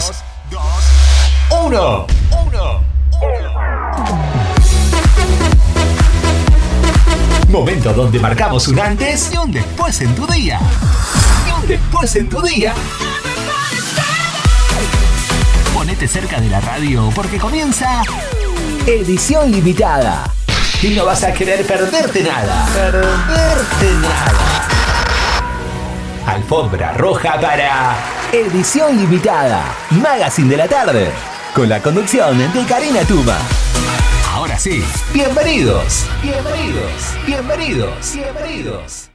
2, 1. 1. Momento donde marcamos un antes y un después en tu día. Y un después en tu día. Ponete cerca de la radio porque comienza edición limitada. Y no vas a querer perderte nada. Perderte nada. Alfombra roja para edición limitada. Magazine de la tarde. Con la conducción de Karina Tuma. Ahora sí, bienvenidos, bienvenidos, bienvenidos, bienvenidos.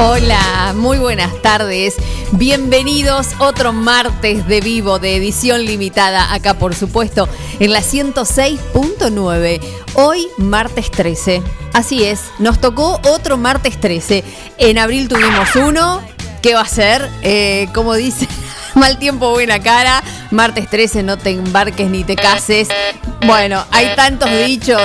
Hola, muy buenas tardes. Bienvenidos otro martes de vivo de edición limitada acá por supuesto en la 106.9. Hoy martes 13. Así es, nos tocó otro martes 13. En abril tuvimos uno. ¿Qué va a ser? Eh, como dice, mal tiempo, buena cara. Martes 13, no te embarques ni te cases. Bueno, hay tantos dichos.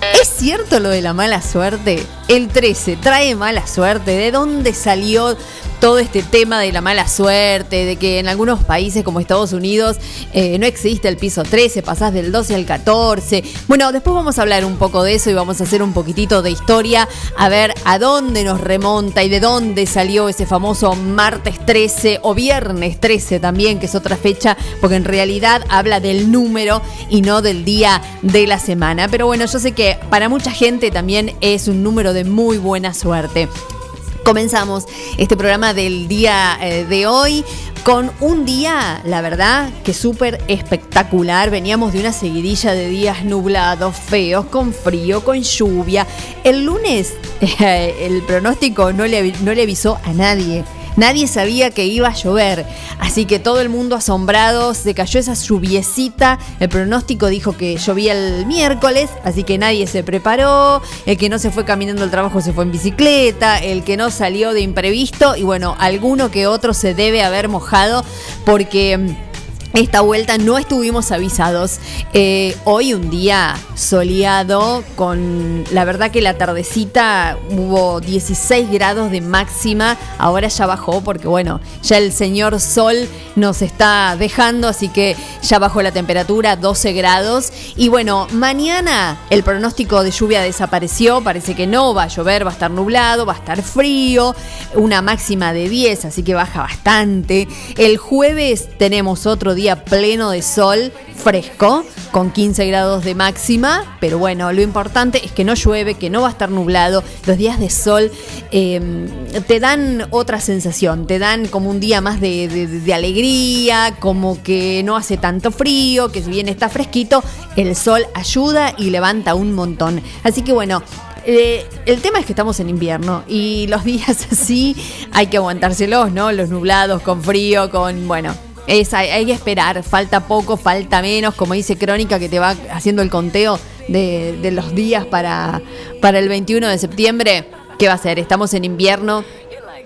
¿Es cierto lo de la mala suerte? El 13 trae mala suerte. ¿De dónde salió todo este tema de la mala suerte? De que en algunos países como Estados Unidos eh, no existe el piso 13, pasás del 12 al 14. Bueno, después vamos a hablar un poco de eso y vamos a hacer un poquitito de historia, a ver a dónde nos remonta y de dónde salió ese famoso martes 13 o viernes 13 también, que es otra fecha, porque en realidad habla del número y no del día de la semana. Pero bueno, yo sé que para mucha gente también es un número de muy buena suerte. Comenzamos este programa del día eh, de hoy con un día, la verdad, que súper espectacular. Veníamos de una seguidilla de días nublados, feos, con frío, con lluvia. El lunes el pronóstico no le, no le avisó a nadie. Nadie sabía que iba a llover, así que todo el mundo asombrado, se cayó esa lluviecita, el pronóstico dijo que llovía el miércoles, así que nadie se preparó, el que no se fue caminando al trabajo se fue en bicicleta, el que no salió de imprevisto y bueno, alguno que otro se debe haber mojado porque mm, esta vuelta no estuvimos avisados. Eh, hoy un día soleado, con la verdad que la tardecita hubo 16 grados de máxima, ahora ya bajó porque bueno, ya el señor sol nos está dejando, así que ya bajó la temperatura, 12 grados. Y bueno, mañana el pronóstico de lluvia desapareció, parece que no va a llover, va a estar nublado, va a estar frío, una máxima de 10, así que baja bastante. El jueves tenemos otro día pleno de sol, fresco, con 15 grados de máxima, pero bueno, lo importante es que no llueve, que no va a estar nublado, los días de sol eh, te dan otra sensación, te dan como un día más de, alegría, como que no hace tanto frío, que si bien está fresquito, el sol ayuda y levanta un montón. Así que bueno, eh, el tema es que estamos en invierno y los días así hay que aguantárselos, ¿no? Los nublados, con frío, con, bueno, es, hay, que esperar, falta poco, falta menos, como dice Crónica que te va haciendo el conteo de, de los días para, para el 21 de septiembre. ¿Qué va a ser? Estamos en invierno,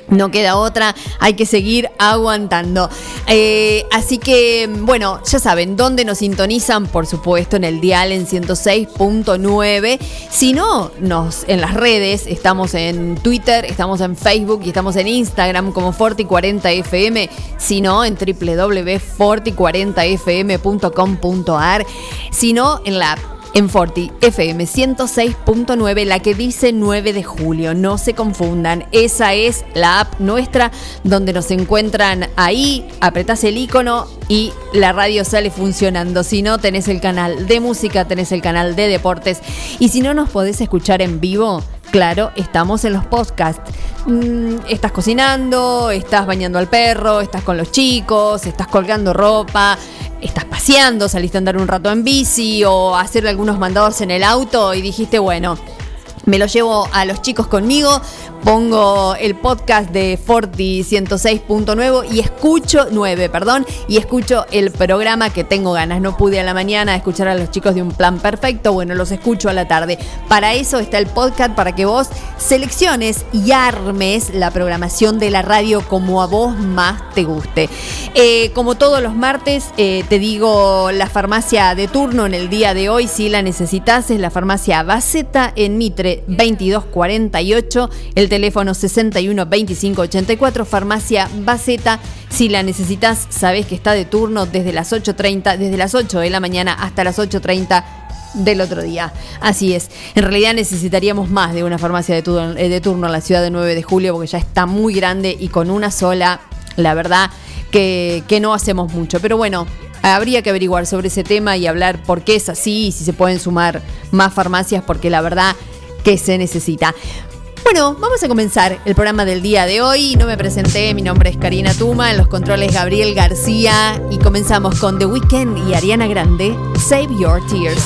no queda otra, hay que seguir aguantando. Eh, así que, bueno, ya saben, ¿dónde nos sintonizan? Por supuesto, en el dial en 106.9. Si no, nos, en las redes, estamos en Twitter, estamos en Facebook y estamos en Instagram como Forti40FM. Si no, en www.forti40fm.com.ar. Si no, en la en Forti FM 106.9, la que dice 9 de julio. No se confundan, esa es la app nuestra donde nos encuentran ahí, apretás el icono y la radio sale funcionando. Si no, tenés el canal de música, tenés el canal de deportes y si no nos podés escuchar en vivo, Claro, estamos en los podcasts. Mm, estás cocinando, estás bañando al perro, estás con los chicos, estás colgando ropa, estás paseando, saliste a andar un rato en bici o a hacerle algunos mandados en el auto y dijiste, bueno, me lo llevo a los chicos conmigo, pongo el podcast de Forti 106.9 y escucho 9, perdón, y escucho el programa que tengo ganas. No pude a la mañana escuchar a los chicos de un plan perfecto, bueno, los escucho a la tarde. Para eso está el podcast para que vos selecciones y armes la programación de la radio como a vos más te guste. Eh, como todos los martes, eh, te digo la farmacia de turno en el día de hoy, si la necesitas, es la farmacia Baceta en Mitre 2248, el teléfono 61 25 84, farmacia Baceta. Si la necesitas, sabes que está de turno desde las 8.30, desde las 8 de la mañana hasta las 8.30 del otro día. Así es. En realidad necesitaríamos más de una farmacia de turno, eh, de turno en la ciudad de 9 de julio porque ya está muy grande y con una sola, la verdad que, que no hacemos mucho. Pero bueno, habría que averiguar sobre ese tema y hablar por qué es así y si se pueden sumar más farmacias porque la verdad que se necesita. Bueno, vamos a comenzar el programa del día de hoy. No me presenté, mi nombre es Karina Tuma, en los controles Gabriel García y comenzamos con The Weeknd y Ariana Grande, Save Your Tears.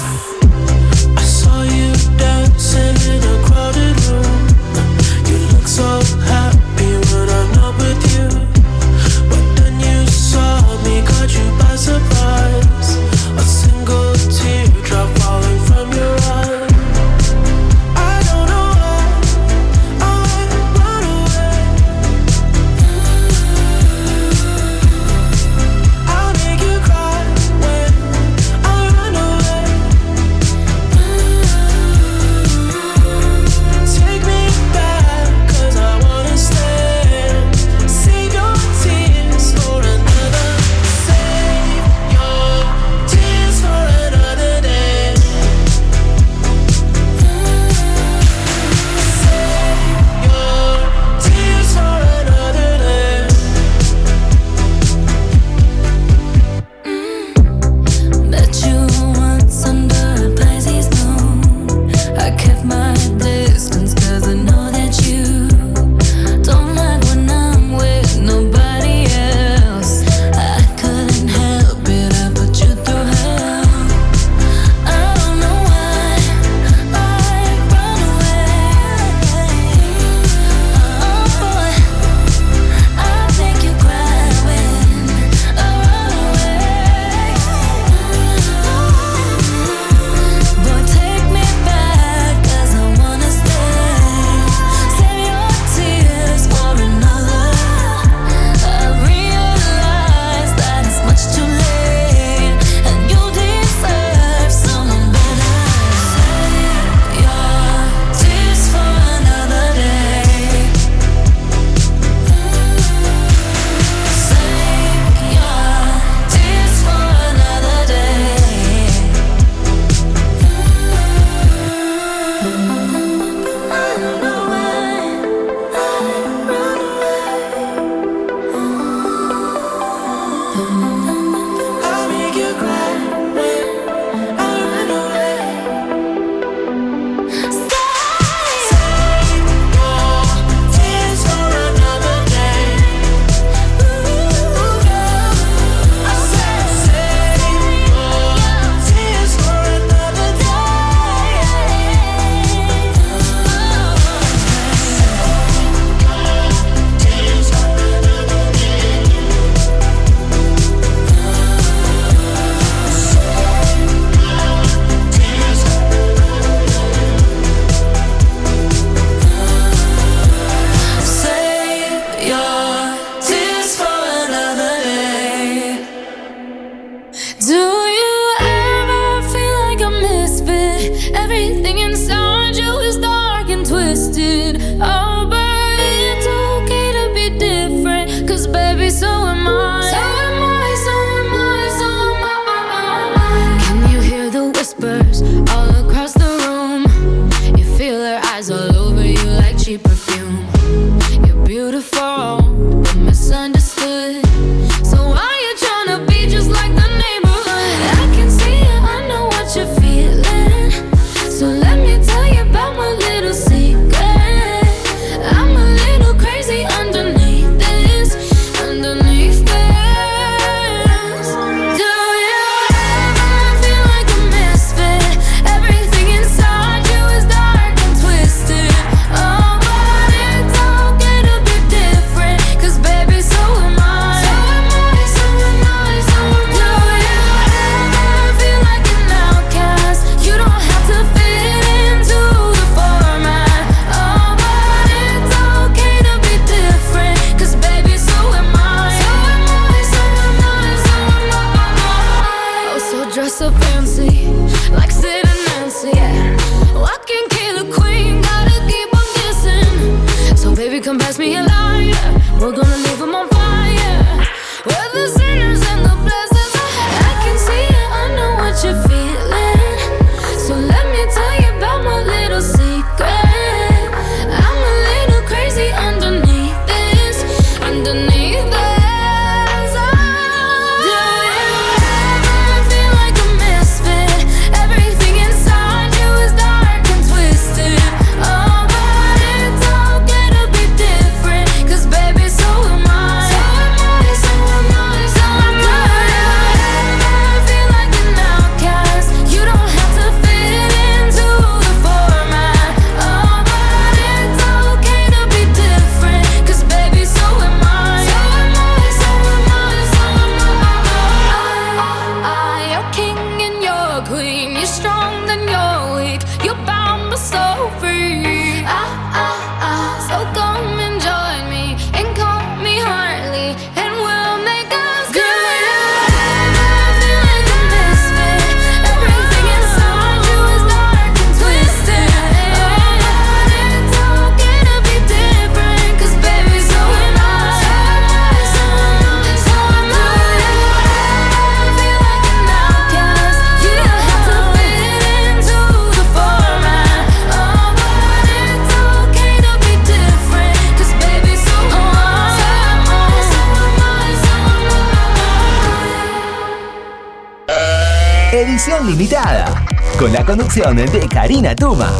De Karina Tuma.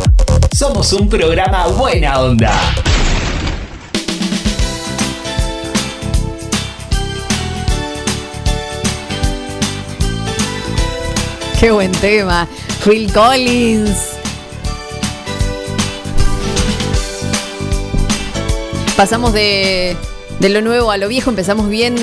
Somos un programa buena onda. Qué buen tema. Phil Collins. Pasamos de, de lo nuevo a lo viejo, empezamos bien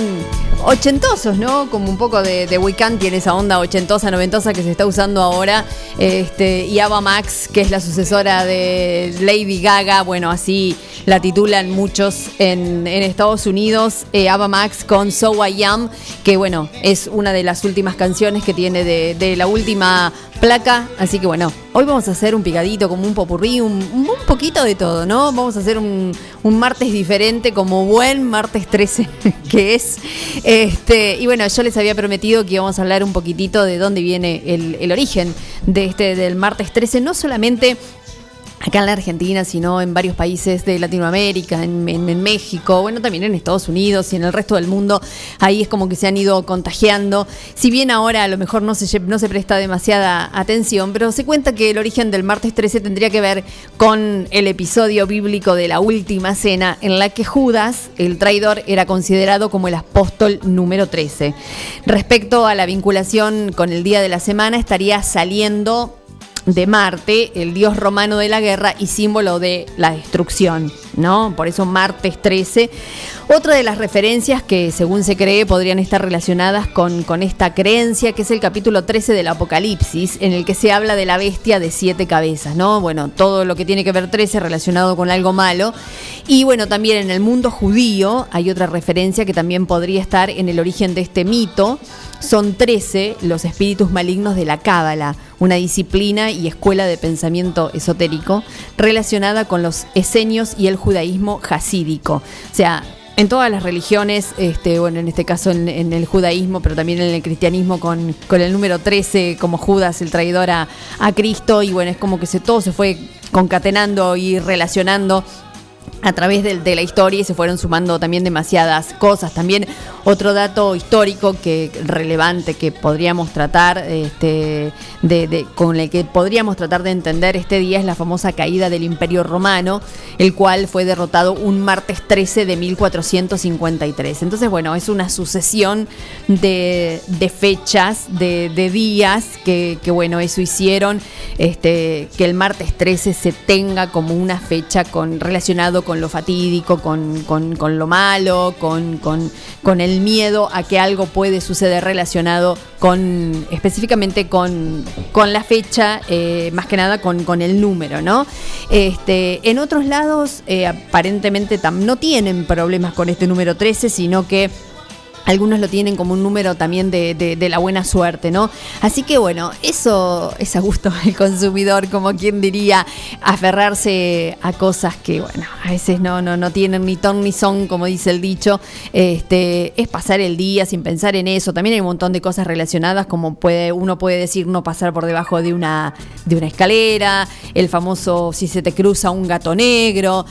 ochentosos, ¿no? Como un poco de, de Weekend tiene esa onda ochentosa, noventosa que se está usando ahora. Este, y Ava Max, que es la sucesora de Lady Gaga, bueno, así la titulan muchos en, Estados Unidos. Eh, Ava Max con So I Am, que bueno, es una de las últimas canciones que tiene de, de la última placa. Así que bueno, hoy vamos a hacer un picadito, como un popurrí, un, un poquito de todo, ¿no? Vamos a hacer un, un martes diferente, como buen martes 13 que es. Este, y bueno, yo les había prometido que íbamos a hablar un poquitito de dónde viene el, el origen de este, del martes 13, no solamente acá en la Argentina, sino en varios países de Latinoamérica, en, México, bueno, también en Estados Unidos y en el resto del mundo. Ahí es como que se han ido contagiando. Si bien ahora a lo mejor no se, no se presta demasiada atención, pero se cuenta que el origen del martes 13 tendría que ver con el episodio bíblico de la última cena, en la que Judas, el traidor, era considerado como el apóstol número 13. Respecto a la vinculación con el día de la semana, estaría saliendo de Marte, el dios romano de la guerra y símbolo de la destrucción, ¿no? Por eso martes 13. Otra de las referencias que según se cree podrían estar relacionadas con, con esta creencia, que es el capítulo 13 del Apocalipsis, en el que se habla de la bestia de siete cabezas, ¿no? Bueno, todo lo que tiene que ver 13 relacionado con algo malo. Y bueno, también en el mundo judío hay otra referencia que también podría estar en el origen de este mito. Son 13 los espíritus malignos de la Cábala, una disciplina y escuela de pensamiento esotérico relacionada con los esenios y el judaísmo hasídico. O sea, en todas las religiones, este, bueno, en este caso en, en el judaísmo, pero también en el cristianismo con, con el número 13 como Judas, el traidor a, a Cristo, y bueno, es como que se, todo se fue concatenando y relacionando a través de, la historia y se fueron sumando también demasiadas cosas. También otro dato histórico que relevante que podríamos tratar, este, con el que podríamos tratar de entender este día es la famosa caída del Imperio Romano, el cual fue derrotado un martes 13 de 1453. Entonces, bueno, es una sucesión de, fechas, de, días que, bueno, eso hicieron este, que el martes 13 se tenga como una fecha con, con lo fatídico, con, con- con lo malo, con, con- el miedo a que algo puede suceder relacionado con, específicamente con, la fecha, eh, más que nada con, con el número, ¿no? Este, en otros lados, eh, aparentemente tam- no tienen problemas con este número 13, sino que algunos lo tienen como un número también de, de, la buena suerte, ¿no? Así que bueno, eso es a gusto del consumidor, como quien diría, aferrarse a cosas que, bueno, a veces no, no, no tienen ni ton ni son, como dice el dicho. Este, es pasar el día sin pensar en eso. También hay un montón de cosas relacionadas, como puede, uno puede decir no pasar por debajo de una, de una escalera, el famoso si se te cruza un gato negro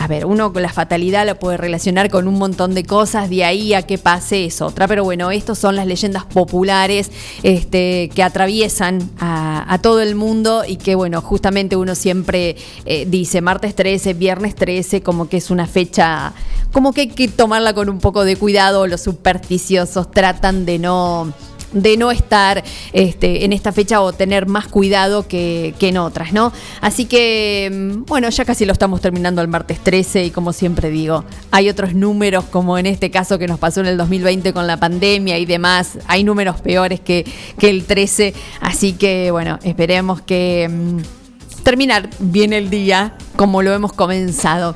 a ver, uno con la fatalidad lo puede relacionar con un montón de cosas, de ahí a que pase es otra. Pero bueno, estas son las leyendas populares este, que atraviesan a, todo el mundo y que, bueno, justamente uno siempre eh, dice martes 13, viernes 13, como que es una fecha, como que hay que tomarla con un poco de cuidado. Los supersticiosos tratan de no de no estar este, en esta fecha o tener más cuidado que, en otras, ¿no? Así que, mm, bueno, ya casi lo estamos terminando el martes 13 y como siempre digo, hay otros números como en este caso que nos pasó en el 2020 con la pandemia y demás, hay números peores que, que el 13, así que, bueno, esperemos que... Mm, terminar bien el día como lo hemos comenzado.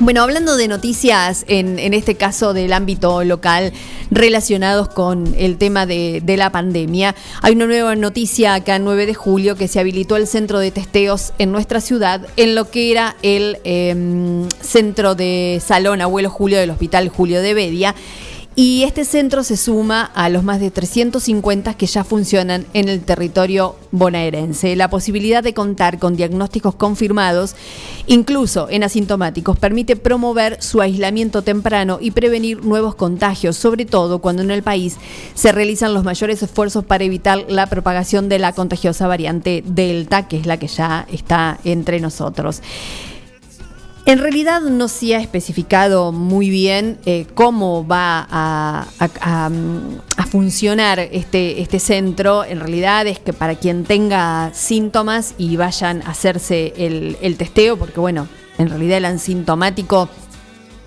Bueno, hablando de noticias, en, este caso del ámbito local, relacionados con el tema de, la pandemia, hay una nueva noticia acá en 9 de julio que se habilitó el centro de testeos en nuestra ciudad, en lo que era el em, centro de Salón Abuelo Julio del Hospital Julio de Bedia. Y este centro se suma a los más de 350 que ya funcionan en el territorio bonaerense. La posibilidad de contar con diagnósticos confirmados, incluso en asintomáticos, permite promover su aislamiento temprano y prevenir nuevos contagios, sobre todo cuando en el país se realizan los mayores esfuerzos para evitar la propagación de la contagiosa variante Delta, que es la que ya está entre nosotros. En realidad no se ha especificado muy bien eh, cómo va a, funcionar este, este centro. En realidad es que para quien tenga síntomas y vayan a hacerse el, el testeo, porque bueno, en realidad el asintomático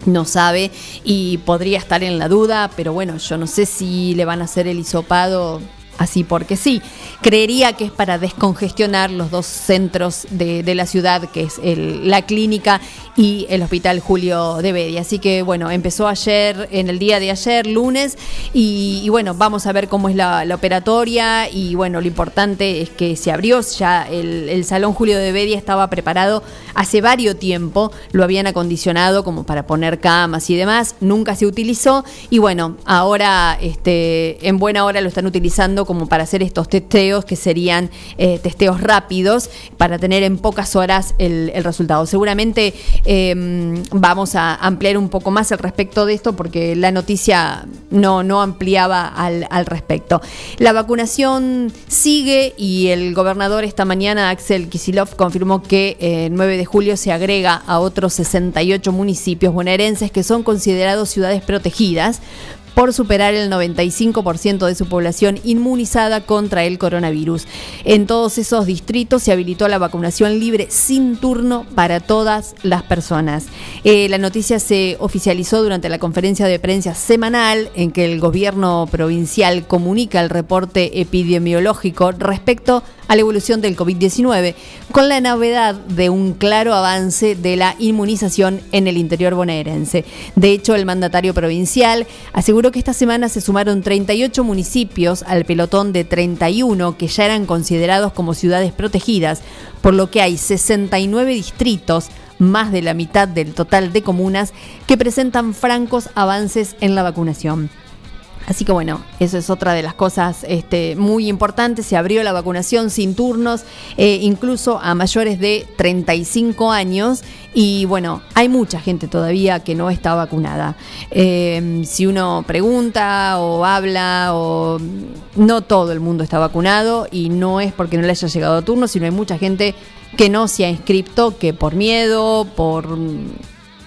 no sabe y podría estar en la duda, pero bueno, yo no sé si le van a hacer el hisopado así porque sí. Creería que es para descongestionar los dos centros de, la ciudad, que es la clínica y el Hospital Julio de Bedia. Así que bueno, empezó ayer, en el día de ayer, lunes, y, bueno, vamos a ver cómo es la, operatoria y bueno, lo importante es que se abrió ya el, Salón Julio de Bedia estaba preparado hace varios tiempo, lo habían acondicionado como para poner camas y demás, nunca se utilizó y bueno, ahora este, en buena hora lo están utilizando como para hacer estos testeos que serían eh, testeos rápidos para tener en pocas horas el, resultado. Seguramente em, vamos a ampliar un poco más al respecto de esto porque la noticia no, no ampliaba al, respecto. La vacunación sigue y el gobernador esta mañana, Axel Kisilov, confirmó que el 9 de julio se agrega a otros 68 municipios bonaerenses que son considerados ciudades protegidas por superar el 95% de su población inmunizada contra el coronavirus. En todos esos distritos se habilitó la vacunación libre sin turno para todas las personas. Eh, la noticia se oficializó durante la conferencia de prensa semanal en que el gobierno provincial comunica el reporte epidemiológico respecto a la evolución del COVID-19, con la novedad de un claro avance de la inmunización en el interior bonaerense. De hecho, el mandatario provincial aseguró que esta semana se sumaron 38 municipios al pelotón de 31 que ya eran considerados como ciudades protegidas, por lo que hay 69 distritos, más de la mitad del total de comunas, que presentan francos avances en la vacunación. Así que bueno, eso es otra de las cosas este, muy importantes. Se abrió la vacunación sin turnos, eh, incluso a mayores de 35 años. Y bueno, hay mucha gente todavía que no está vacunada. Eh, si uno pregunta o habla, o no todo el mundo está vacunado y no es porque no le haya llegado turno, sino hay mucha gente que no se ha inscrito, que por miedo, por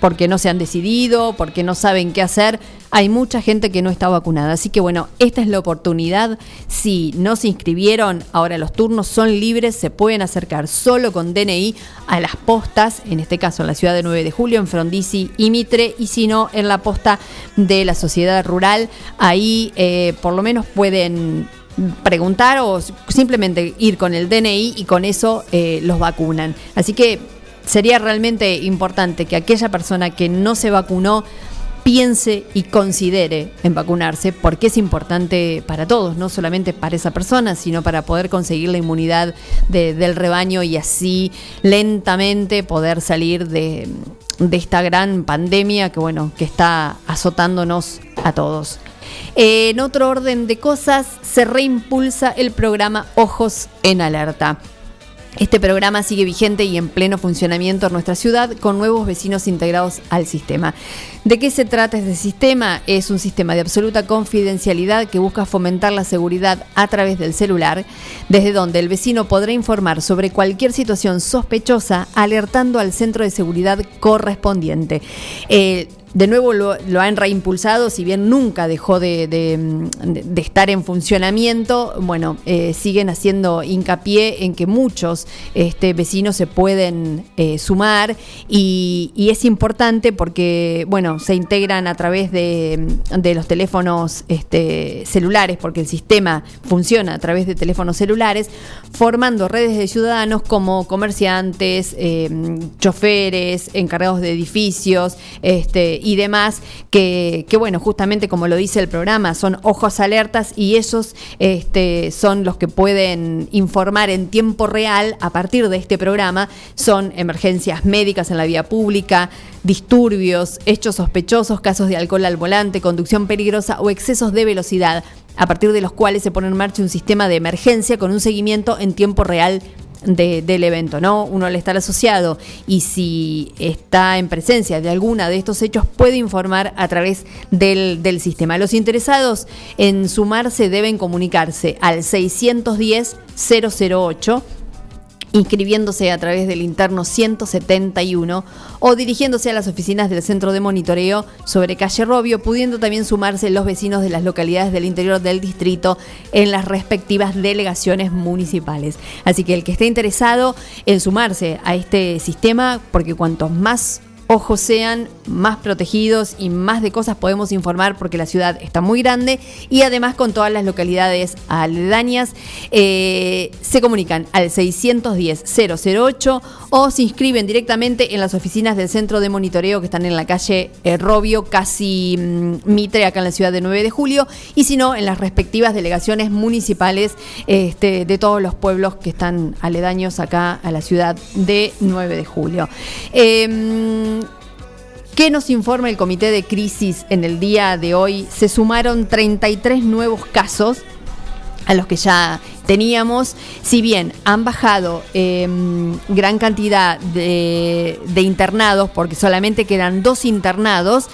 porque no se han decidido, porque no saben qué hacer. Hay mucha gente que no está vacunada. Así que bueno, esta es la oportunidad. Si no se inscribieron, ahora los turnos son libres, se pueden acercar solo con DNI a las postas, en este caso en la ciudad de 9 de julio, en Frondizi y Mitre, y si no, en la posta de la sociedad rural. Ahí eh, por lo menos pueden preguntar o simplemente ir con el DNI y con eso eh, los vacunan. Así que sería realmente importante que aquella persona que no se vacunó piense y considere en vacunarse, porque es importante para todos, no solamente para esa persona, sino para poder conseguir la inmunidad del rebaño y así lentamente poder salir de, de esta gran pandemia que bueno, que está azotándonos a todos. En otro orden de cosas, se reimpulsa el programa Ojos en Alerta. Este programa sigue vigente y en pleno funcionamiento en nuestra ciudad con nuevos vecinos integrados al sistema. ¿De qué se trata este sistema? Es un sistema de absoluta confidencialidad que busca fomentar la seguridad a través del celular, desde donde el vecino podrá informar sobre cualquier situación sospechosa alertando al centro de seguridad correspondiente. Eh, de nuevo lo, han reimpulsado, si bien nunca dejó de, estar en funcionamiento, bueno, eh, siguen haciendo hincapié en que muchos este, vecinos se pueden eh, sumar y, es importante porque, bueno, se integran a través de, los teléfonos este, celulares, porque el sistema funciona a través de teléfonos celulares, formando redes de ciudadanos como comerciantes, eh, choferes, encargados de edificios, este, y demás, que, bueno, justamente como lo dice el programa, son ojos alertas y esos este, son los que pueden informar en tiempo real a partir de este programa. Son emergencias médicas en la vía pública, disturbios, hechos sospechosos, casos de alcohol al volante, conducción peligrosa o excesos de velocidad a partir de los cuales se pone en marcha un sistema de emergencia con un seguimiento en tiempo real del evento, ¿no? Uno al estar asociado y si está en presencia de alguna de estos hechos puede informar a través del, del sistema. Los interesados en sumarse deben comunicarse al 610 008 inscribiéndose a través del interno 171 o dirigiéndose a las oficinas del centro de monitoreo sobre calle Robio, pudiendo también sumarse los vecinos de las localidades del interior del distrito en las respectivas delegaciones municipales. Así que el que esté interesado en sumarse a este sistema, porque cuantos más ojos sean más protegidos y más de cosas podemos informar porque la ciudad está muy grande y además con todas las localidades aledañas eh, se comunican al 610-008 o se inscriben directamente en las oficinas del centro de monitoreo que están en la calle eh, Robio, casi mm, Mitre, acá en la ciudad de 9 de julio y si no en las respectivas delegaciones municipales este, de todos los pueblos que están aledaños acá a la ciudad de 9 de julio. Em, ¿Qué nos informa el Comité de Crisis en el día de hoy? Se sumaron 33 nuevos casos a los que ya teníamos, si bien han bajado em, gran cantidad de, internados, porque solamente quedan dos internados,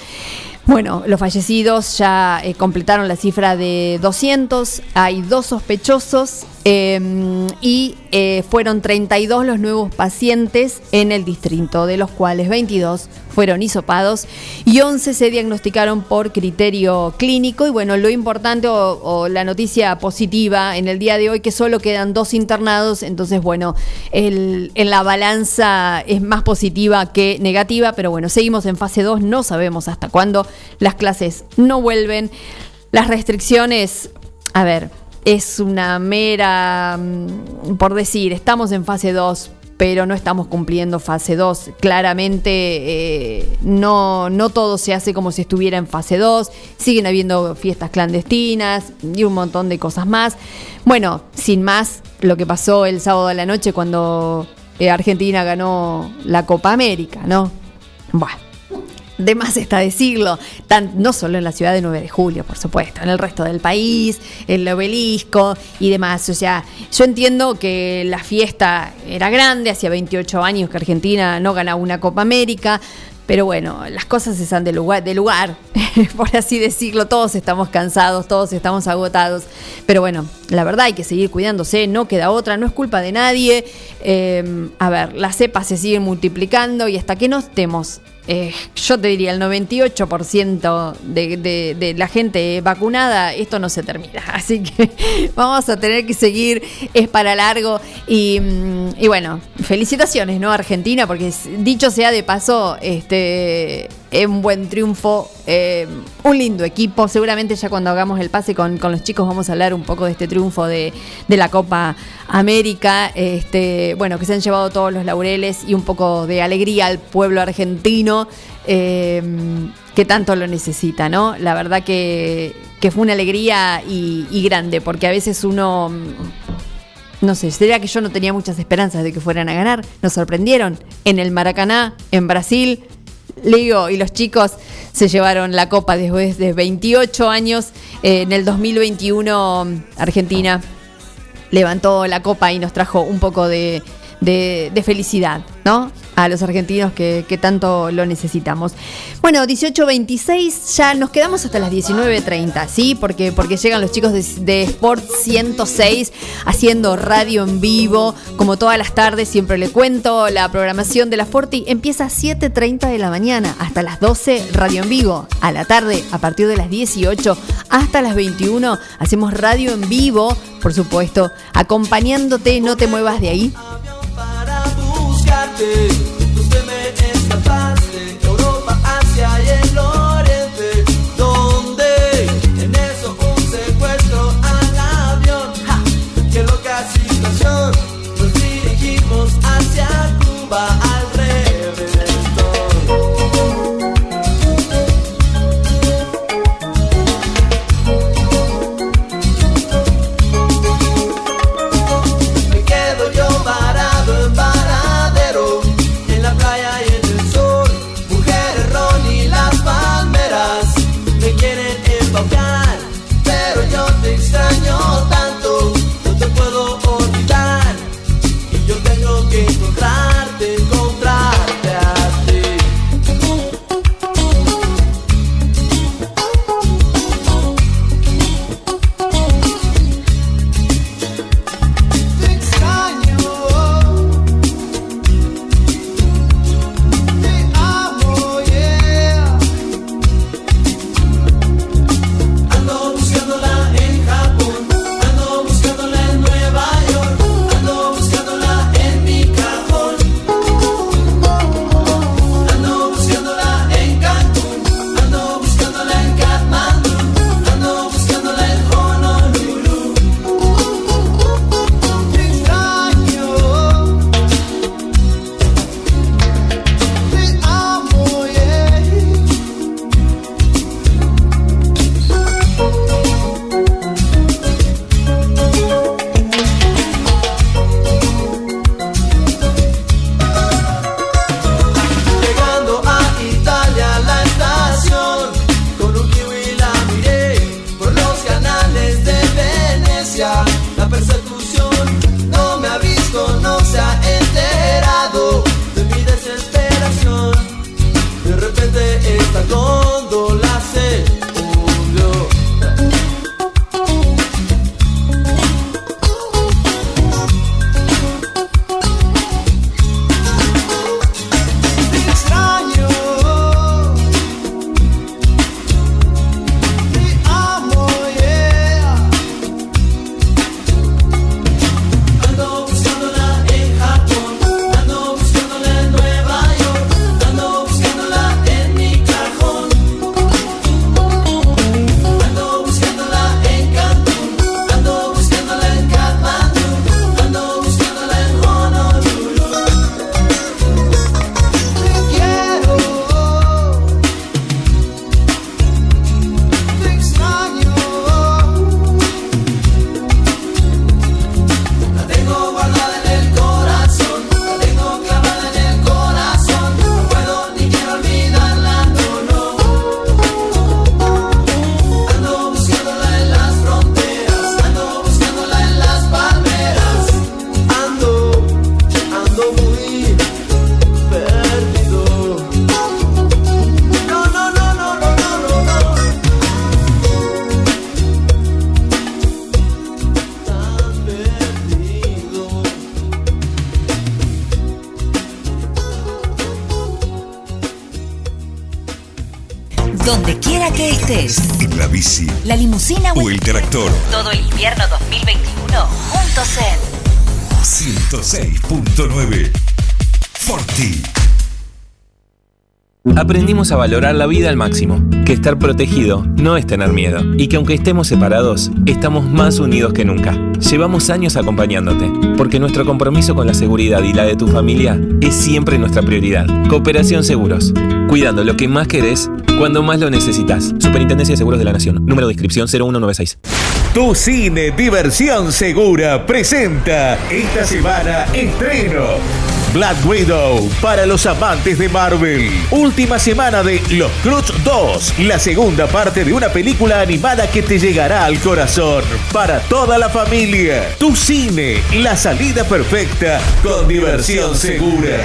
bueno, los fallecidos ya eh, completaron la cifra de 200, hay dos sospechosos em, y eh, fueron 32 los nuevos pacientes en el distrito, de los cuales 22 fueron hisopados y 11 se diagnosticaron por criterio clínico. Y bueno, lo importante o, la noticia positiva en el día de hoy que solo quedan dos internados, entonces bueno, en la balanza es más positiva que negativa, pero bueno, seguimos en fase 2, no sabemos hasta cuándo las clases no vuelven. Las restricciones, a ver, es una mera, mm, por decir, estamos en fase 2, pero no estamos cumpliendo fase 2. Claramente eh, no, no todo se hace como si estuviera en fase 2, siguen habiendo fiestas clandestinas y un montón de cosas más. Bueno, sin más, lo que pasó el sábado a la noche cuando eh, Argentina ganó la Copa América, ¿no? Bueno de más está decirlo, no solo en la ciudad de 9 de julio, por supuesto, en el resto del país, en el obelisco y demás. O sea, yo entiendo que la fiesta era grande, hacía 28 años que Argentina no ganaba una Copa América, pero bueno, las cosas están de lugar, de lugar, por así decirlo. Todos estamos cansados, todos estamos agotados. Pero bueno, la verdad hay que seguir cuidándose, no queda otra, no es culpa de nadie. Eh, a ver, las cepas se siguen multiplicando y hasta que no estemos eh, yo te diría el 98% de, la gente vacunada, esto no se termina. Así que vamos a tener que seguir, es para largo. Y, mm, bueno, felicitaciones, ¿no? Argentina, porque dicho sea de paso, este es un buen triunfo, eh, un lindo equipo. Seguramente ya cuando hagamos el pase con, con, los chicos vamos a hablar un poco de este triunfo de, de, la Copa América. Este, bueno, que se han llevado todos los laureles y un poco de alegría al pueblo argentino eh, que tanto lo necesita, ¿no? La verdad que, que fue una alegría y, y grande, porque a veces uno mm, no sé, sería que yo no tenía muchas esperanzas de que fueran a ganar. Nos sorprendieron en el Maracaná, en Brasil, le digo, y los chicos se llevaron la copa después de 28 años. Eh, en el 2021, Argentina levantó la copa y nos trajo un poco de de, felicidad, ¿no? A los argentinos que, tanto lo necesitamos. Bueno, 18.26, ya nos quedamos hasta las 19.30, ¿sí? Porque, porque llegan los chicos de, de Sport 106 haciendo radio en vivo, como todas las tardes, siempre le cuento, la programación de la Forti empieza a 7.30 de la mañana, hasta las 12, radio en vivo, a la tarde, a partir de las 18 hasta las 21, hacemos radio en vivo, por supuesto, acompañándote, no te muevas de ahí, day. Cocina o el Tractor. Todo el invierno 2021 juntos en 106.9 Forti. Aprendimos a valorar la vida al máximo, que estar protegido no es tener miedo y que aunque estemos separados, estamos más unidos que nunca. Llevamos años acompañándote, porque nuestro compromiso con la seguridad y la de tu familia es siempre nuestra prioridad. Cooperación Seguros, cuidando lo que más querés cuando más lo necesitas. Superintendencia de Seguros de la Nación, número de inscripción 0196. Tu cine Diversión Segura presenta esta semana estreno. Black Widow para los amantes de Marvel. Última semana de Los Cruz 2, la segunda parte de una película animada que te llegará al corazón para toda la familia. Tu cine, la salida perfecta con diversión segura.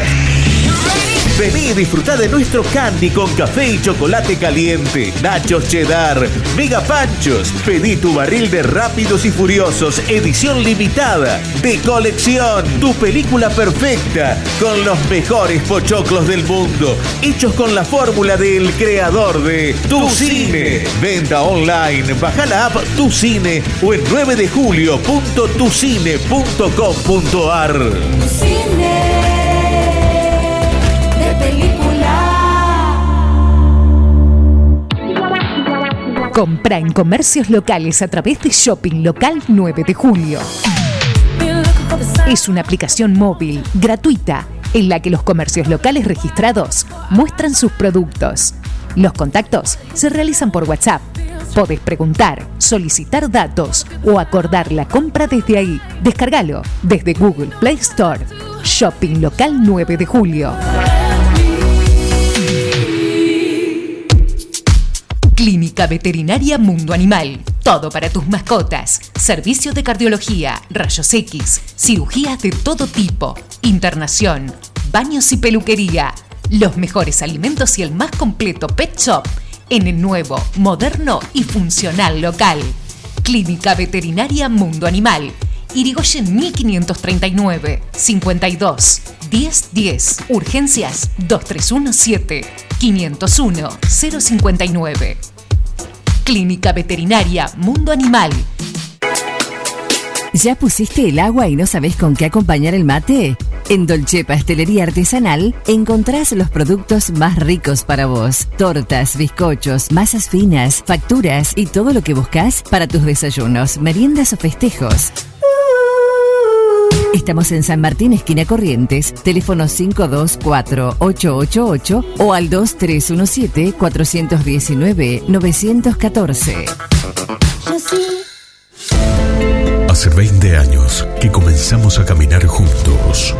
Vení y disfrutar de nuestro candy con café y chocolate caliente, nachos cheddar, mega panchos. Pedí tu barril de rápidos y furiosos, edición limitada, de colección. Tu película perfecta, con los mejores pochoclos del mundo, hechos con la fórmula del creador de Tu Cine. Venta online, baja la app Tu Cine o en 9 de julio.tucine.com.ar. de Compra en comercios locales a través de Shopping Local 9 de Julio. Es una aplicación móvil gratuita en la que los comercios locales registrados muestran sus productos. Los contactos se realizan por WhatsApp. Podés preguntar, solicitar datos o acordar la compra desde ahí. Descárgalo desde Google Play Store. Shopping Local 9 de Julio. Clínica Veterinaria Mundo Animal. Todo para tus mascotas. Servicio de cardiología, rayos X, cirugías de todo tipo, internación, baños y peluquería. Los mejores alimentos y el más completo pet shop en el nuevo, moderno y funcional local. Clínica Veterinaria Mundo Animal. Irigoyen 1539 52 1010 Urgencias 2317 501 059 Clínica Veterinaria Mundo Animal. ¿Ya pusiste el agua y no sabes con qué acompañar el mate? En Dolce Pastelería Artesanal encontrás los productos más ricos para vos. Tortas, bizcochos, masas finas, facturas y todo lo que buscas para tus desayunos, meriendas o festejos. Estamos en San Martín, esquina Corrientes, teléfono 524-888 o al 2317-419-914. Hace 20 años que comenzamos a caminar juntos.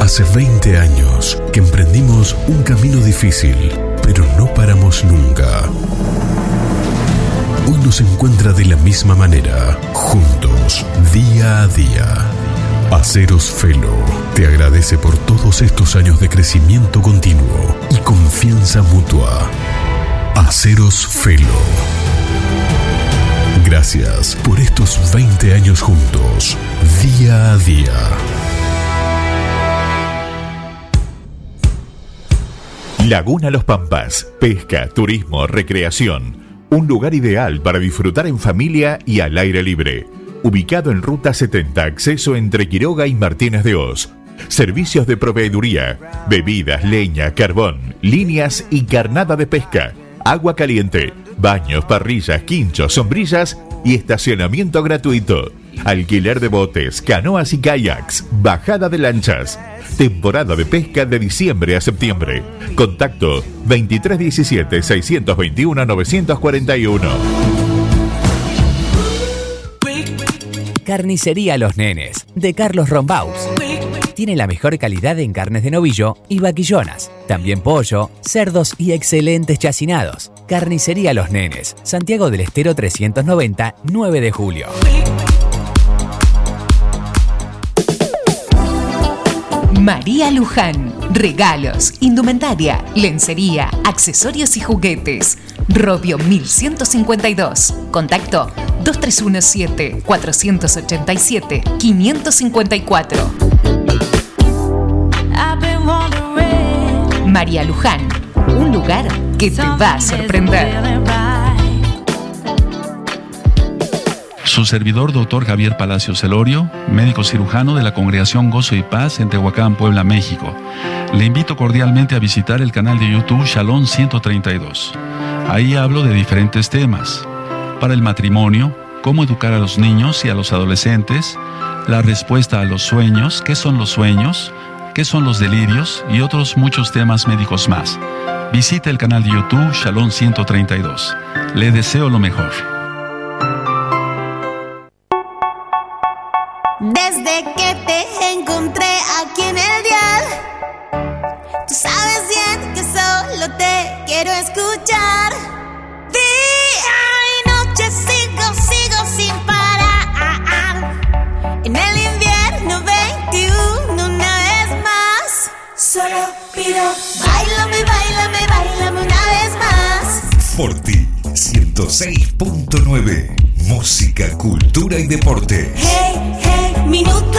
Hace 20 años que emprendimos un camino difícil, pero no paramos nunca. Hoy nos encuentra de la misma manera, juntos, día a día. Aceros Felo te agradece por todos estos años de crecimiento continuo y confianza mutua. Aceros Felo. Gracias por estos 20 años juntos, día a día. Laguna Los Pampas, pesca, turismo, recreación. Un lugar ideal para disfrutar en familia y al aire libre. Ubicado en Ruta 70, acceso entre Quiroga y Martínez de Oz. Servicios de proveeduría, bebidas, leña, carbón, líneas y carnada de pesca. Agua caliente, baños, parrillas, quinchos, sombrillas y estacionamiento gratuito. Alquiler de botes, canoas y kayaks, bajada de lanchas. Temporada de pesca de diciembre a septiembre. Contacto 2317-621-941. Carnicería Los Nenes, de Carlos Rombaus. Tiene la mejor calidad en carnes de novillo y vaquillonas. También pollo, cerdos y excelentes chacinados. Carnicería Los Nenes, Santiago del Estero 390, 9 de julio. María Luján. Regalos, indumentaria, lencería, accesorios y juguetes. Robio 1152. Contacto 2317-487-554. María Luján. Un lugar que te va a sorprender. Su servidor, doctor Javier Palacio Celorio, médico cirujano de la Congregación Gozo y Paz en Tehuacán, Puebla, México. Le invito cordialmente a visitar el canal de YouTube Shalom 132. Ahí hablo de diferentes temas. Para el matrimonio, cómo educar a los niños y a los adolescentes, la respuesta a los sueños, qué son los sueños, qué son los delirios y otros muchos temas médicos más. Visite el canal de YouTube Shalom 132. Le deseo lo mejor. Desde que te encontré aquí en el dial, tú sabes bien que solo te quiero escuchar. 106.9. Música, cultura y deporte. Hey, hey, minuto,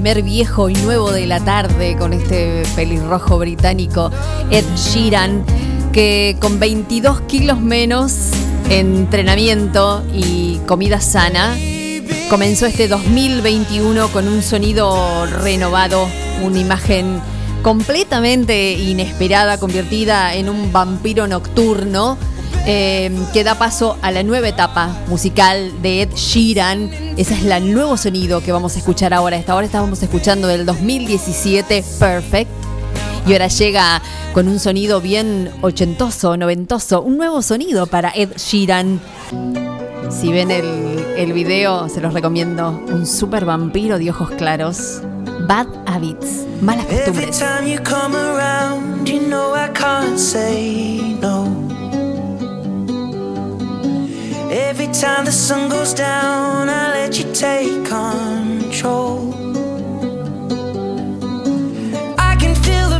primer viejo y nuevo de la tarde con este pelirrojo británico, Ed Sheeran, que con 22 kilos menos, entrenamiento y comida sana, comenzó este 2021 con un sonido renovado, una imagen completamente inesperada, convertida en un vampiro nocturno eh, que da paso a la nueva etapa musical de Ed Sheeran. Ese es el nuevo sonido que vamos a escuchar ahora. Esta hora estábamos escuchando del 2017 Perfect. Y ahora llega con un sonido bien ochentoso, noventoso, un nuevo sonido para Ed Sheeran. Si ven el, el video, se los recomiendo. Un super vampiro de ojos claros. Bad habits, malas costumbres. Every time the sun goes down, I let you take control. I can feel the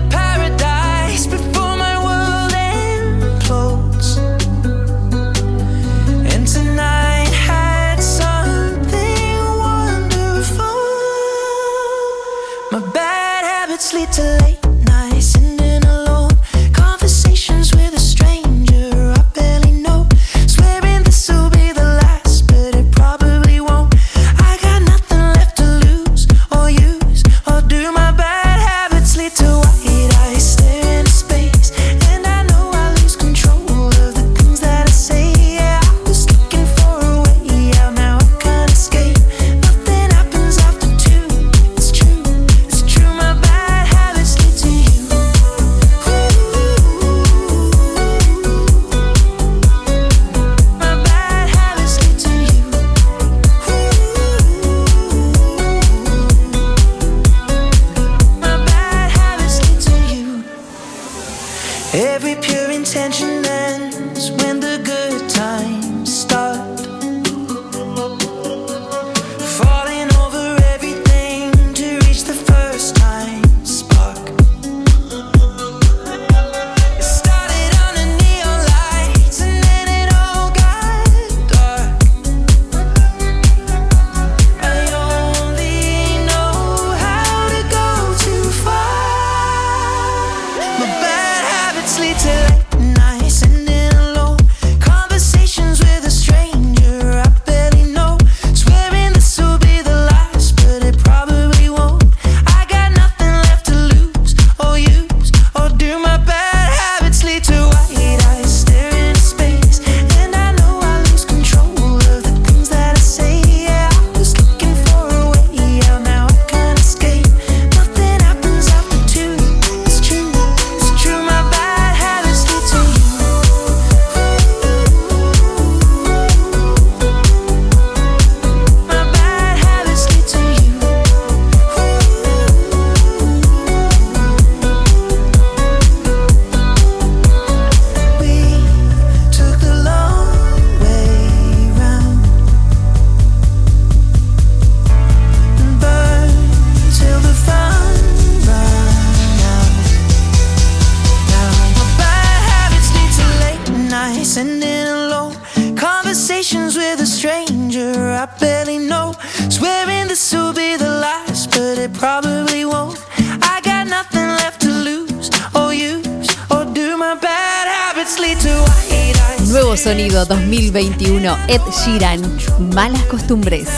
sleeting Malas Costumbres.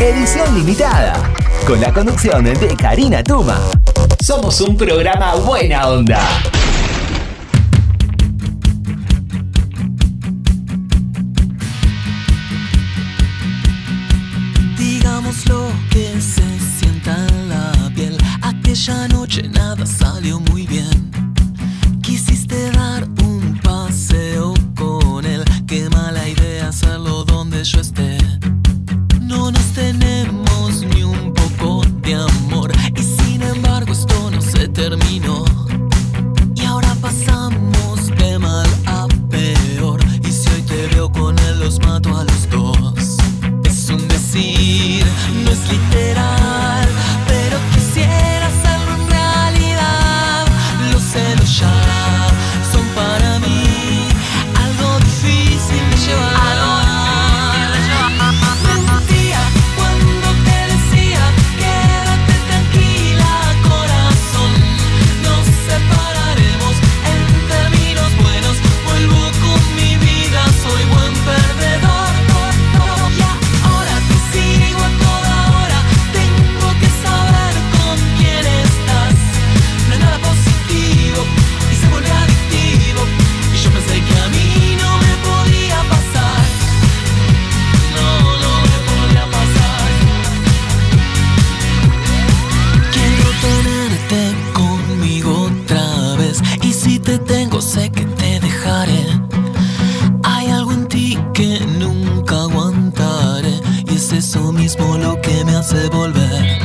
Edición limitada, con la conducción de Karina Tuma. Somos un programa buena onda. Hay algo en ti que nunca aguantaré y es eso mismo lo que me hace volver.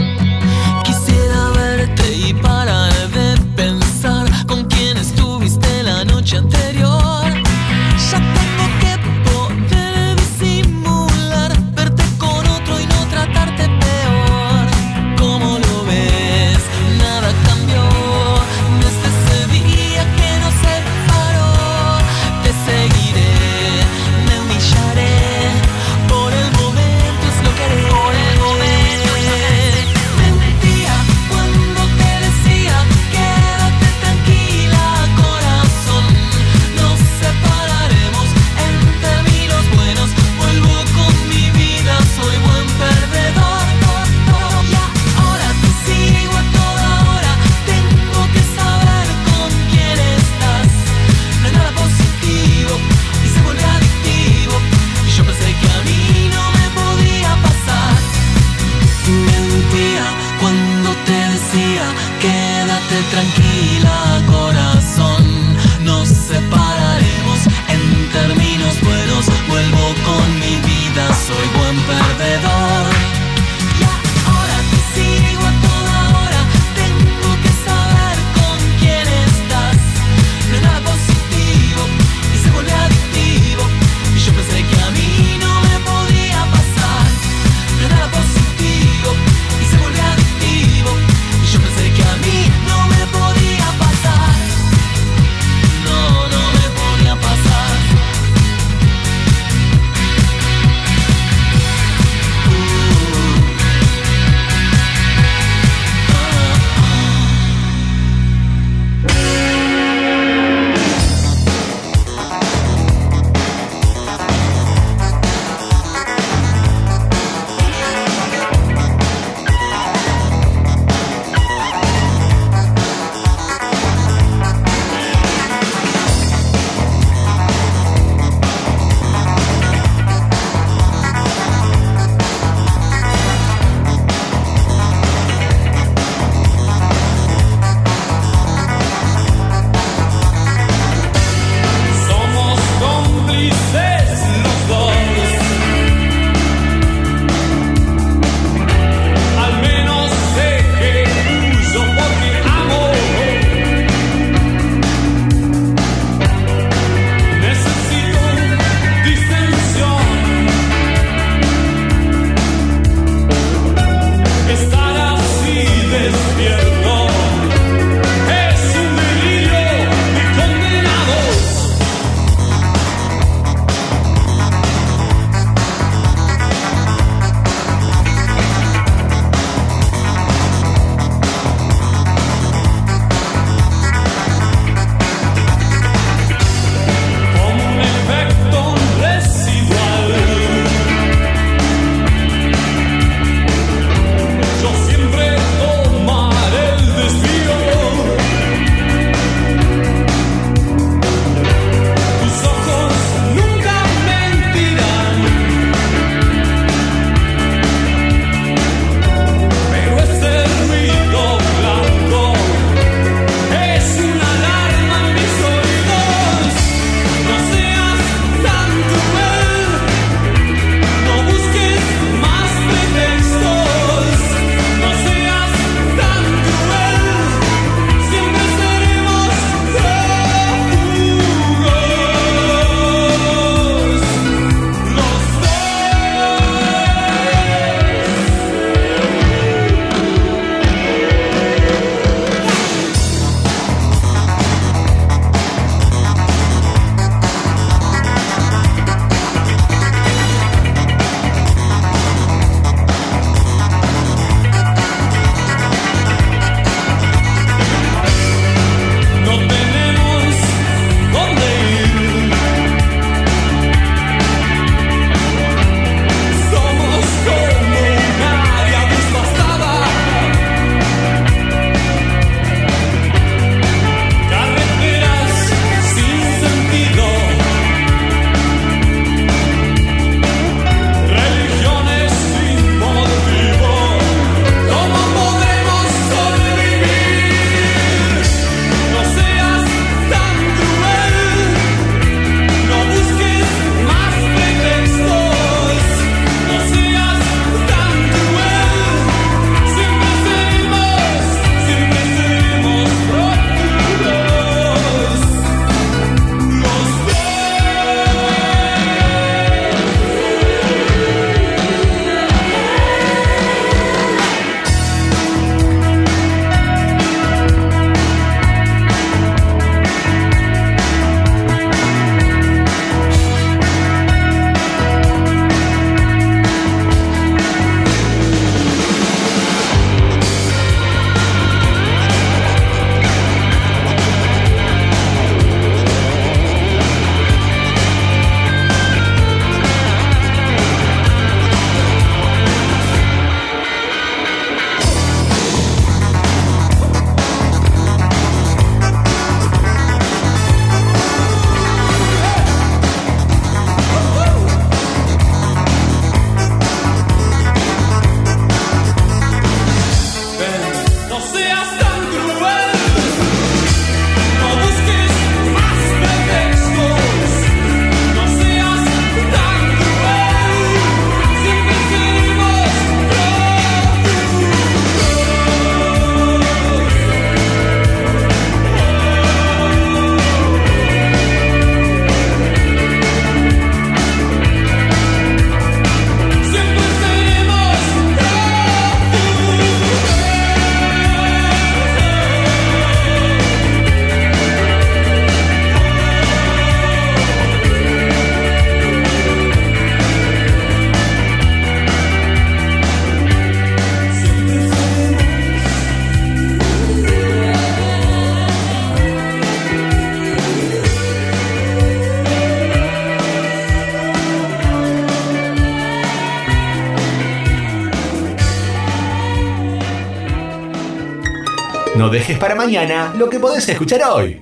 Dejes para mañana lo que podés escuchar hoy.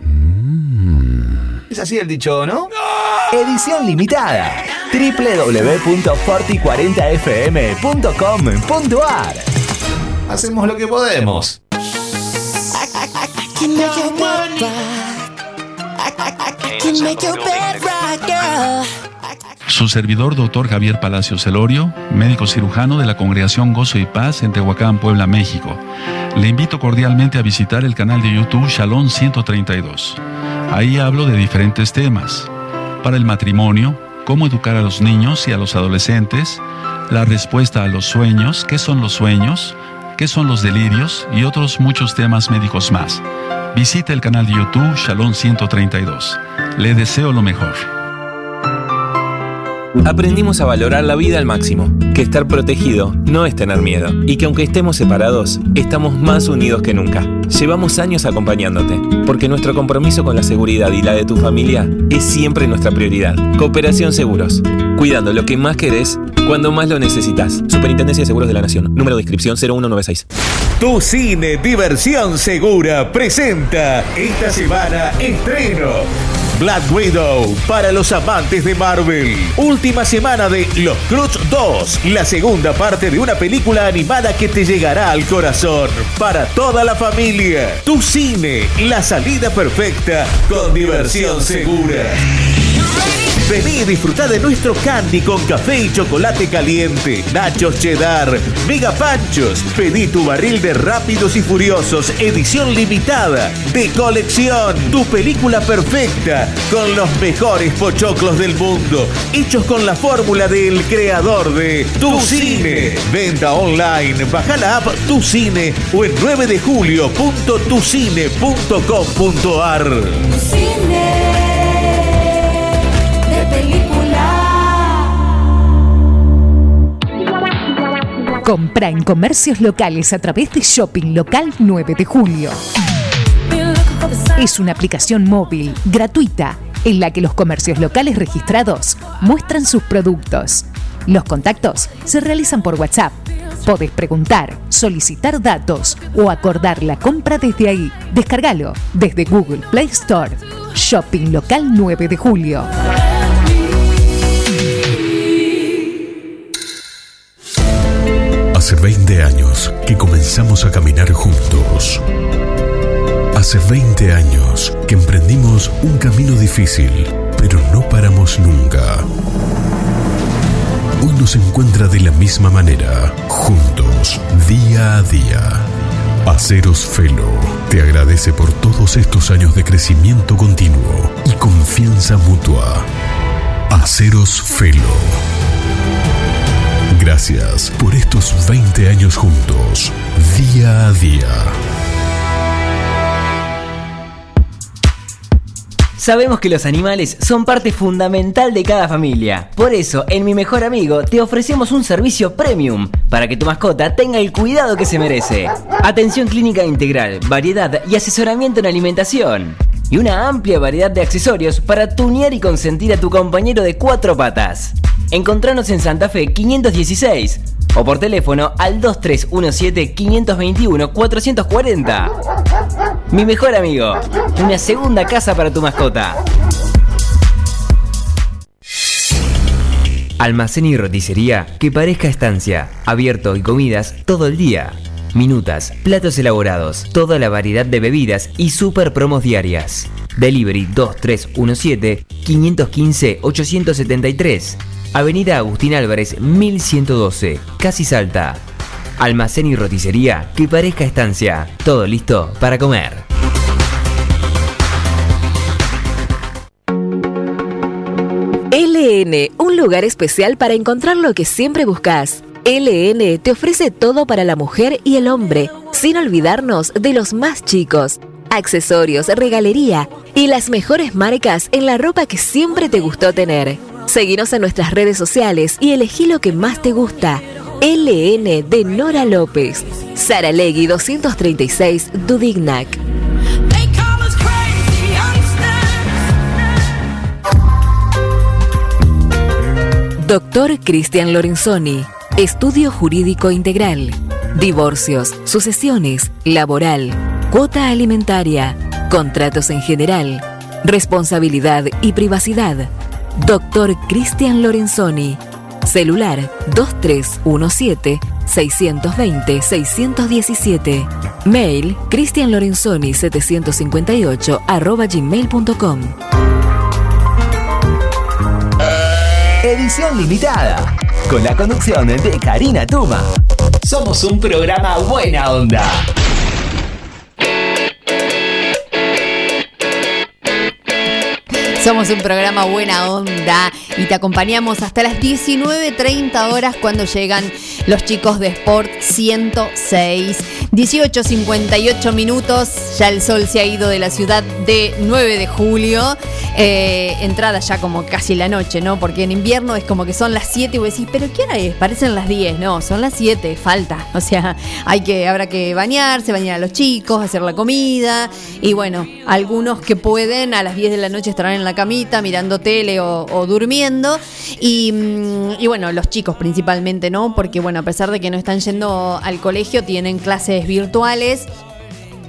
Es así el dicho, ¿no? Edición limitada. www.forti40fm.com.ar Hacemos lo que podemos. Su servidor, doctor Javier Palacio Celorio, médico cirujano de la Congregación Gozo y Paz en Tehuacán, Puebla, México. Le invito cordialmente a visitar el canal de YouTube Shalom 132. Ahí hablo de diferentes temas. Para el matrimonio, cómo educar a los niños y a los adolescentes, la respuesta a los sueños, qué son los sueños, qué son los delirios y otros muchos temas médicos más. Visita el canal de YouTube Shalom 132. Le deseo lo mejor. Aprendimos a valorar la vida al máximo, que estar protegido no es tener miedo y que aunque estemos separados, estamos más unidos que nunca. Llevamos años acompañándote, porque nuestro compromiso con la seguridad y la de tu familia es siempre nuestra prioridad. Cooperación Seguros, cuidando lo que más querés cuando más lo necesitas. Superintendencia de Seguros de la Nación, número de inscripción 0196. Tu cine Diversión Segura presenta esta semana estreno. Black Widow para los amantes de Marvel. Última semana de Los Cruz 2, la segunda parte de una película animada que te llegará al corazón para toda la familia. Tu cine, la salida perfecta con diversión segura. Vení y disfrutar de nuestro candy con café y chocolate caliente, nachos cheddar, mega panchos. Pedí tu barril de Rápidos y Furiosos, edición limitada, de colección. Tu película perfecta, con los mejores pochoclos del mundo, hechos con la fórmula del creador de Tu Cine. Venta online, baja la app Tu Cine o en 9 de julio.tucine.com.ar. de Compra en comercios locales a través de Shopping Local 9 de Julio. Es una aplicación móvil gratuita en la que los comercios locales registrados muestran sus productos. Los contactos se realizan por WhatsApp. Podés preguntar, solicitar datos o acordar la compra desde ahí. Descárgalo desde Google Play Store. Shopping Local 9 de Julio. 20 años que comenzamos a caminar juntos. Hace 20 años que emprendimos un camino difícil, pero no paramos nunca. Hoy nos encuentra de la misma manera, juntos, día a día. Aceros Felo te agradece por todos estos años de crecimiento continuo y confianza mutua. Aceros Felo. Gracias por estos 20 años juntos, día a día. Sabemos que los animales son parte fundamental de cada familia. Por eso, en Mi Mejor Amigo te ofrecemos un servicio premium para que tu mascota tenga el cuidado que se merece. Atención clínica integral, variedad y asesoramiento en alimentación. Y una amplia variedad de accesorios para tunear y consentir a tu compañero de cuatro patas. Encontranos en Santa Fe 516 o por teléfono al 2317-521-440. Mi mejor amigo, una segunda casa para tu mascota. Almacén y roticería que parezca estancia, abierto y comidas todo el día. Minutas, platos elaborados, toda la variedad de bebidas y super promos diarias. Delivery 2317-515-873. Avenida Agustín Álvarez 1112, Casi Salta. Almacén y roticería que parezca estancia. Todo listo para comer. LN, un lugar especial para encontrar lo que siempre buscas. LN te ofrece todo para la mujer y el hombre, sin olvidarnos de los más chicos. Accesorios, regalería y las mejores marcas en la ropa que siempre te gustó tener. Seguinos en nuestras redes sociales y elegí lo que más te gusta. LN de Nora López. Sara Legui 236 Dudignac. Doctor Cristian Lorenzoni. Estudio Jurídico Integral. Divorcios, sucesiones, laboral, Cuota alimentaria. Contratos en general. Responsabilidad y privacidad. Doctor Cristian Lorenzoni. Celular 2317-620-617. Mail cristianlorenzoni758 arroba gmail.com. Edición limitada. Con la conducción de Karina Tuma. Somos un programa buena onda. Somos un programa buena onda y te acompañamos hasta las 19.30 horas cuando llegan los chicos de Sport 106. 18.58 minutos, ya el sol se ha ido de la ciudad de 9 de julio. Eh, entrada ya como casi la noche, ¿no? Porque en invierno es como que son las 7 y vos decís, ¿pero qué hora es? Parecen las 10, no, son las 7, falta. O sea, hay que, habrá que bañarse, bañar a los chicos, hacer la comida. Y bueno, algunos que pueden a las 10 de la noche estarán en la camita mirando tele o, durmiendo. Y, mm, y bueno, los chicos principalmente, ¿no? Porque bueno, a pesar de que no están yendo al colegio, tienen clases virtuales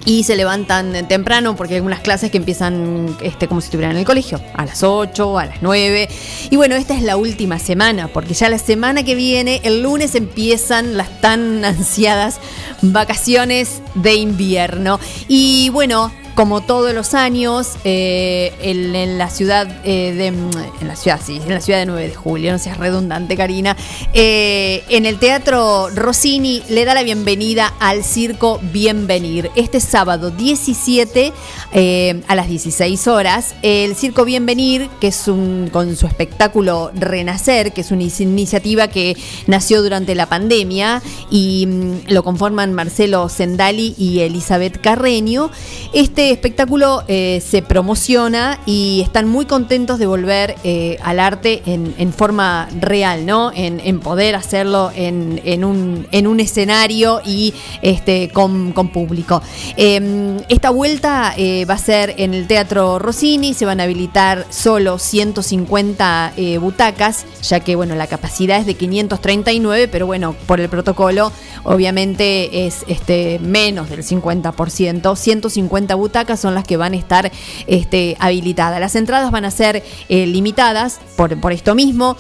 y se levantan temprano porque hay algunas clases que empiezan este, como si estuvieran en el colegio, a las 8, a las 9. Y bueno, esta es la última semana, porque ya la semana que viene, el lunes, empiezan las tan ansiadas vacaciones de invierno. Y bueno, como todos los años, eh, en, la ciudad eh, de. En la ciudad, sí, en la ciudad de 9 de julio, no seas redundante, Karina. eh, en el Teatro Rossini le da la bienvenida al Circo Bienvenir. Este sábado 17 eh, a las 16 horas, el Circo Bienvenir, que es un. con su espectáculo Renacer, que es una iniciativa que nació durante la pandemia y mm, lo conforman Marcelo Sendali y Elizabeth Carreño. Este espectáculo eh, se promociona y están muy contentos de volver eh, al arte en, forma real, ¿no? En, poder hacerlo en, un, en un escenario y este, con, público. Eh, esta vuelta eh, va a ser en el Teatro Rossini, se van a habilitar solo 150 eh, butacas, ya que bueno, la capacidad es de 539, pero bueno, por el protocolo obviamente es este, menos del 50%. 150 butacas son las que van a estar este, habilitadas. Las entradas van a ser eh, limitadas por, por esto mismo.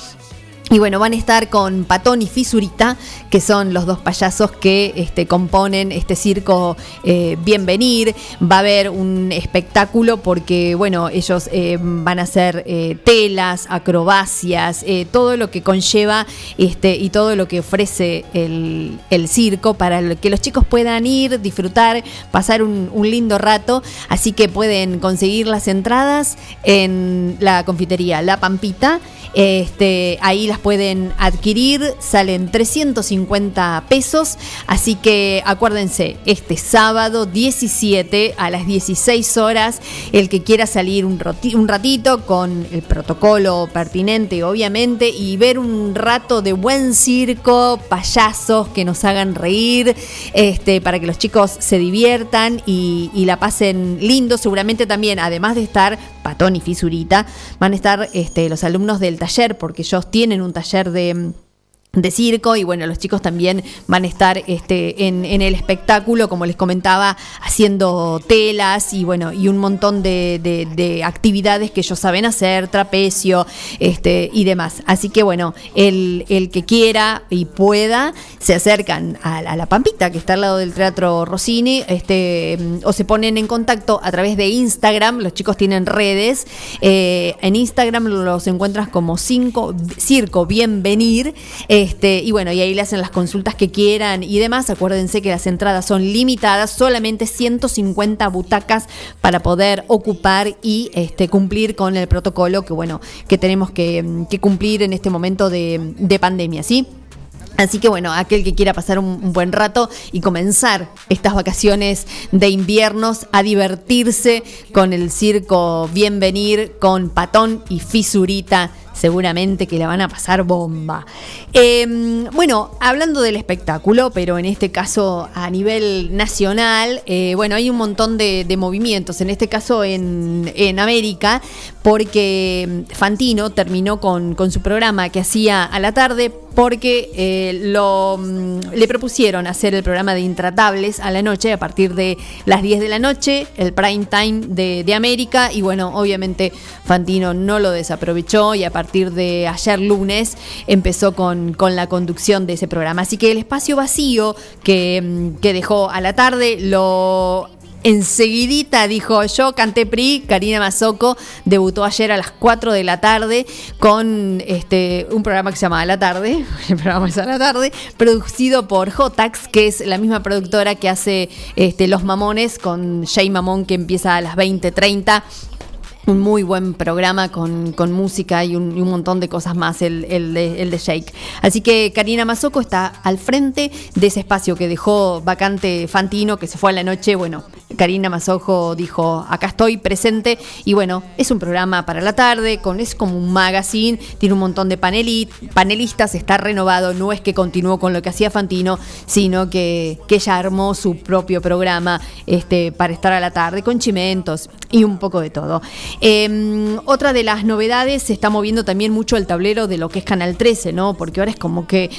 Y bueno, van a estar con Patón y Fisurita, que son los dos payasos que este, componen este circo eh, Bienvenir. Va a haber un espectáculo porque, bueno, ellos eh, van a hacer eh, telas, acrobacias, eh, todo lo que conlleva este, y todo lo que ofrece el, circo para que los chicos puedan ir, disfrutar, pasar un, un lindo rato. Así que pueden conseguir las entradas en la confitería La Pampita. Este, ahí las pueden adquirir, salen 350 pesos, así que acuérdense, este sábado 17 a las 16 horas, el que quiera salir un, ratito con el protocolo pertinente, obviamente, y ver un rato de buen circo, payasos que nos hagan reír, este, para que los chicos se diviertan y, y la pasen lindo, seguramente también, además de estar Patón y Fisurita, van a estar este, los alumnos del taller, porque ellos tienen un taller de de circo y bueno, los chicos también van a estar este, en, el espectáculo, como les comentaba, haciendo telas y bueno, y un montón de, de- de actividades que ellos saben hacer, trapecio este, y demás. Así que bueno, el, el que quiera y pueda, se acercan a, la- Pampita, que está al lado del Teatro Rossini, este, o se ponen en contacto a través de Instagram, los chicos tienen redes, eh, en Instagram los encuentras como cinco, Circo Bienvenir, este, y bueno, y ahí le hacen las consultas que quieran y demás. Acuérdense que las entradas son limitadas, solamente 150 butacas para poder ocupar y este, cumplir con el protocolo que bueno, que tenemos que, cumplir en este momento de, de pandemia, ¿sí? Así que bueno, aquel que quiera pasar un, un buen rato y comenzar estas vacaciones de inviernos a divertirse con el circo Bienvenir, con Patón y Fisurita, seguramente que la van a pasar bomba. Eh, bueno, hablando del espectáculo, pero en este caso a nivel nacional, eh, bueno, hay un montón de, movimientos, en este caso en, en América, porque Fantino terminó con, con su programa que hacía a la tarde porque eh, lo, mm, le propusieron hacer el programa de Intratables a la noche, a partir de las 10 de la noche, el prime time de, de América, y bueno, obviamente Fantino no lo desaprovechó y a partir de ayer lunes empezó con, con la conducción de ese programa. Así que el espacio vacío que, mm, que dejó a la tarde lo Enseguidita dijo, yo canté PRI, Karina Mazoco debutó ayer a las 4 de la tarde con este, un programa que se llama A la tarde, el programa es a la tarde, producido por Jotax, que es la misma productora que hace este, Los Mamones con Jay Mamón que empieza a las 20.30 un muy buen programa con, con música y un, un montón de cosas más, el, el de, el de Shake. Así que Karina Mazoco está al frente de ese espacio que dejó vacante Fantino, que se fue a la noche. Bueno, Karina Mazoco dijo, acá estoy presente. Y bueno, es un programa para la tarde, con, es como un magazine, tiene un montón de paneli- panelistas, está renovado. No es que continuó con lo que hacía Fantino, sino que, que ella armó su propio programa este, para estar a la tarde, con chimentos y un poco de todo. Eh, otra de las novedades, se está moviendo también mucho el tablero de lo que es Canal 13, ¿no? Porque ahora es como que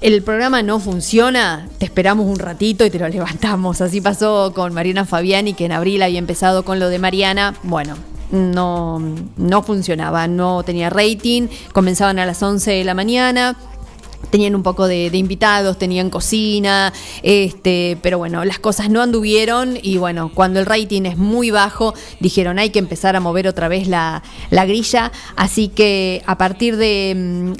el programa no funciona, te esperamos un ratito y te lo levantamos. Así pasó con Mariana Fabiani, que en abril había empezado con lo de Mariana. Bueno. No, no funcionaba, no tenía rating, comenzaban a las 11 de la mañana, tenían un poco de, invitados, tenían cocina, este, pero bueno, las cosas no anduvieron y bueno, cuando el rating es muy bajo, dijeron hay que empezar a mover otra vez la, la grilla, así que a partir de,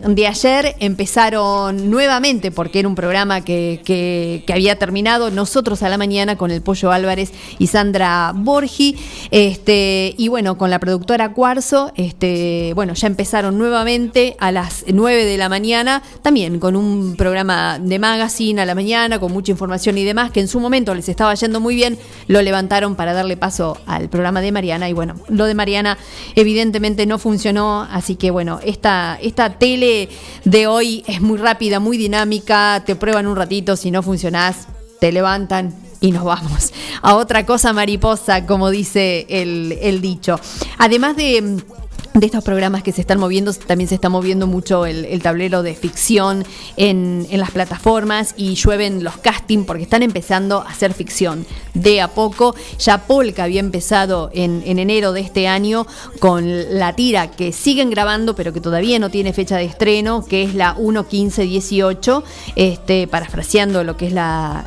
mm, de ayer empezaron nuevamente, porque era un programa que, que- que había terminado, nosotros a la mañana con el Pollo Álvarez y Sandra Borgi, este, y bueno, con la productora Cuarzo, este, bueno, ya empezaron nuevamente a las 9 de la mañana, también con un programa de magazine a la mañana, con mucha información y demás, que en su momento les estaba yendo muy bien, lo levantaron para darle paso al programa de Mariana, y bueno, lo de Mariana evidentemente no funcionó, así que bueno, esta, esta tele de hoy es muy rápida, muy dinámica, te prueban un ratito, si no funcionás, te levantan y nos vamos a otra cosa mariposa, como dice el dicho. Además de, de estos programas que se están moviendo, también se está moviendo mucho el, tablero de ficción en, en las plataformas y llueven los castings porque están empezando a hacer ficción de a poco. Ya Polka había empezado en, en enero de este año con la tira que siguen grabando pero que todavía no tiene fecha de estreno, que es la 1.15.18, este, parafraseando lo que es la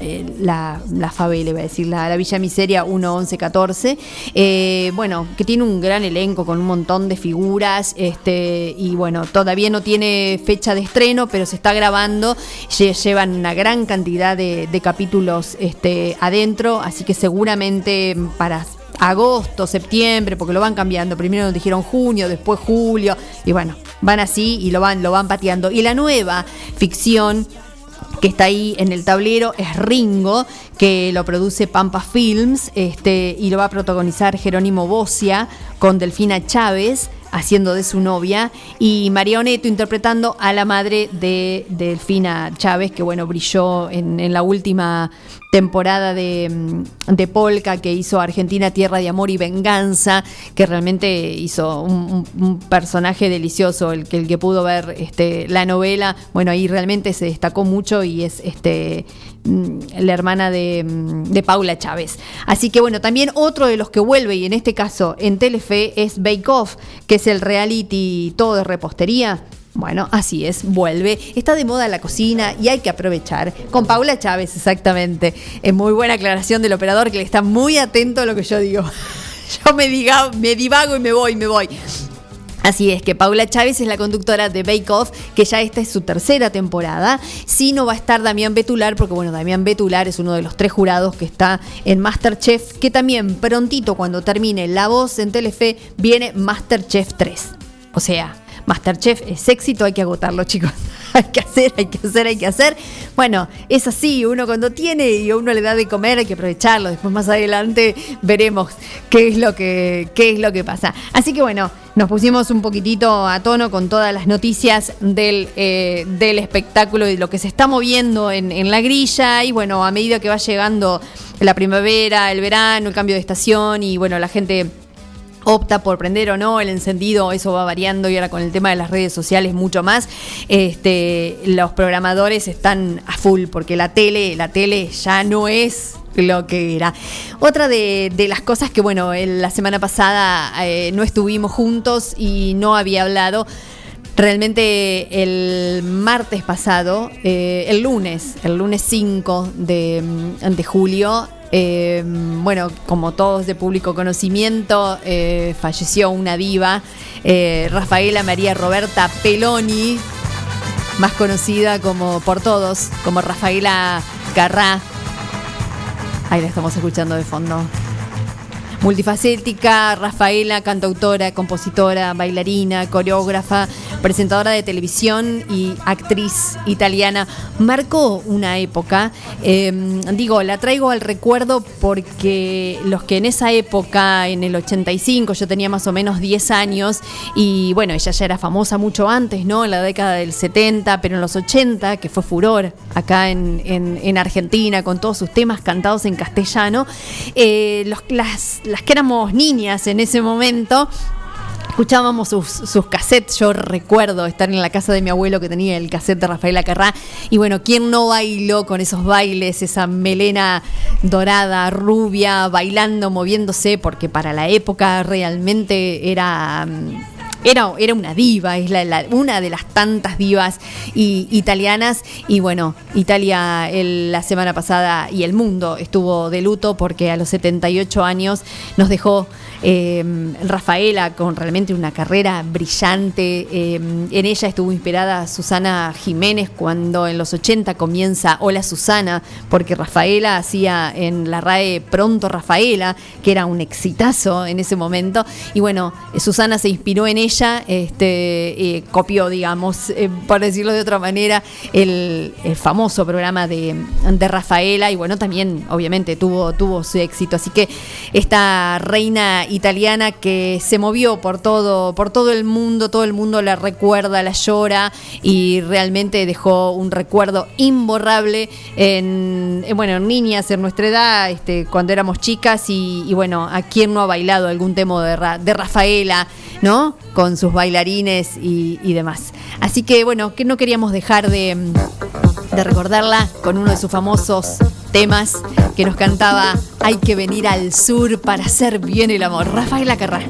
eh, la, la favela, iba a decir, la, la Villa Miseria 1-11-14. Eh, bueno, que tiene un gran elenco con un montón de figuras. Este, y bueno, todavía no tiene fecha de estreno, pero se está grabando. Lle- Llevan una gran cantidad de, de capítulos este, adentro, así que seguramente para agosto, septiembre, porque lo van cambiando. Primero nos dijeron junio, después julio, y bueno, van así y lo van, lo van pateando. Y la nueva ficción que está ahí en el tablero es Ringo, que lo produce Pampa Films, este, y lo va a protagonizar Jerónimo Bocia con Delfina Chávez haciendo de su novia y María interpretando a la madre de Delfina Chávez, que bueno, brilló en la última temporada de, mm, de Polka que hizo Argentina Tierra de Amor y Venganza, que realmente hizo un, personaje delicioso, el que, el que pudo ver este, la novela, bueno, ahí realmente se destacó mucho y es este mm, la hermana de, mm, de Paula Chávez. Así que bueno, también otro de los que vuelve, y en este caso en Telefe, es Bake Off, que es el reality todo de repostería. Bueno, así es, vuelve. Está de moda la cocina y hay que aprovechar. Con Paula Chávez, exactamente. Es muy buena aclaración del operador que le está muy atento a lo que yo digo. Yo me, diga, me divago y me voy, me voy. Así es que Paula Chávez es la conductora de Bake Off, que ya esta es su tercera temporada. Sí no va a estar Damián Betular, porque bueno, Damián Betular es uno de los tres jurados que está en Masterchef, que también prontito cuando termine La Voz en Telefe viene Masterchef 3. O sea, Masterchef es éxito, hay que agotarlo, chicos. hay que hacer, hay que hacer, hay que hacer. Bueno, es así, uno cuando tiene y a uno le da de comer hay que aprovecharlo. Después más adelante veremos qué es lo que, qué es lo que pasa. Así que bueno, nos pusimos un poquitito a tono con todas las noticias del, eh, del espectáculo y lo que se está moviendo en, en la grilla. Y bueno, a medida que va llegando la primavera, el verano, el cambio de estación y bueno, la gente opta por prender o no el encendido, eso va variando y ahora con el tema de las redes sociales mucho más. Este, los programadores están a full porque la tele, la tele ya no es lo que era. Otra de, las cosas que, bueno, la semana pasada eh, no estuvimos juntos y no había hablado. Realmente el martes pasado, eh, el lunes, el lunes 5 de, de julio, eh, bueno, como todos de público conocimiento, eh, falleció una diva, eh, Rafaela María Roberta Peloni, más conocida como por todos, como Rafaela Carrá. Ahí la estamos escuchando de fondo. Multifacética, Rafaela, cantautora, compositora, bailarina, coreógrafa, presentadora de televisión y actriz italiana. Marcó una época. eh, digo, la traigo al recuerdo porque los que en esa época, en el 85, yo tenía más o menos 10 años y bueno, ella ya era famosa mucho antes, ¿no? En la década del 70, pero en los 80, que fue furor acá en Argentina con todos sus temas cantados en castellano, eh, los, las, las que éramos niñas en ese momento, Escuchábamos sus, sus cassettes, yo recuerdo estar en la casa de mi abuelo que tenía el cassette de Rafaela Carrá y bueno, ¿quién no bailó con esos bailes, esa melena dorada, rubia, bailando, moviéndose? Porque para la época realmente era... Era, era una diva, es la- una de las tantas divas y- italianas. Y bueno, Italia la semana pasada y el mundo estuvo de luto porque a los 78 años nos dejó eh, Rafaela con realmente una carrera brillante. eh, en ella estuvo inspirada Susana Jiménez cuando en los 80 comienza Hola Susana, porque Rafaela hacía en la RAE Pronto Rafaela, que era un exitazo en ese momento. Y bueno, eh, Susana se inspiró en ella, este, eh, copió, digamos, eh, por decirlo de otra manera, el, el famoso programa de, de Rafaela y bueno, también obviamente tuvo, tuvo su éxito. Así que esta reina italiana que se movió por todo, por todo el mundo, todo el mundo la recuerda, la llora y realmente dejó un recuerdo imborrable en, en, bueno, en niñas en nuestra edad, este, cuando éramos chicas y, bueno, a quién no ha bailado algún tema de, de Rafaela, ¿no? Con sus bailarines y, y demás. Así que bueno, que no queríamos dejar de, de recordarla con uno de sus famosos temas que nos cantaba Hay que venir al sur para hacer bien el amor. Rafaela Carrá.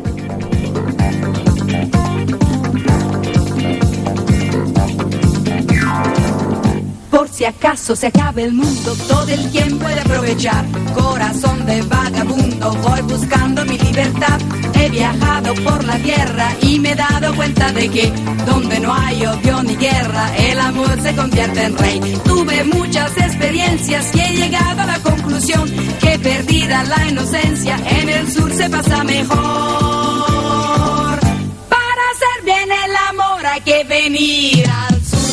Si acaso se acaba el mundo, todo el tiempo he de aprovechar. Corazón de vagabundo, voy buscando mi libertad. He viajado por la tierra y me he dado cuenta de que donde no hay odio ni guerra, el amor se convierte en rey. Tuve muchas experiencias y he llegado a la conclusión que perdida la inocencia, en el sur se pasa mejor. Para hacer bien el amor hay que venir al sur.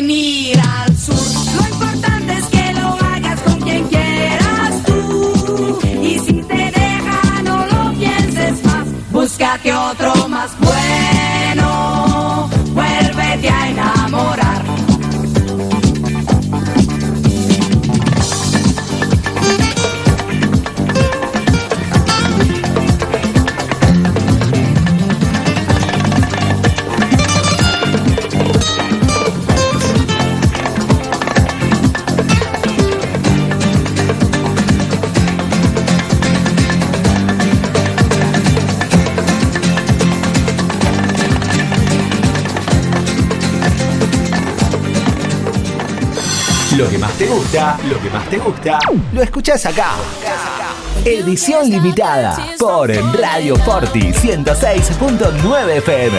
Venir al sur. Lo importante es que lo hagas con quien quieras tú. Y si te deja, no lo pienses más. Búscate otro más bueno. Gusta, lo que más te gusta, lo escuchás acá. Edición limitada por Radio Forti 106.9 FM.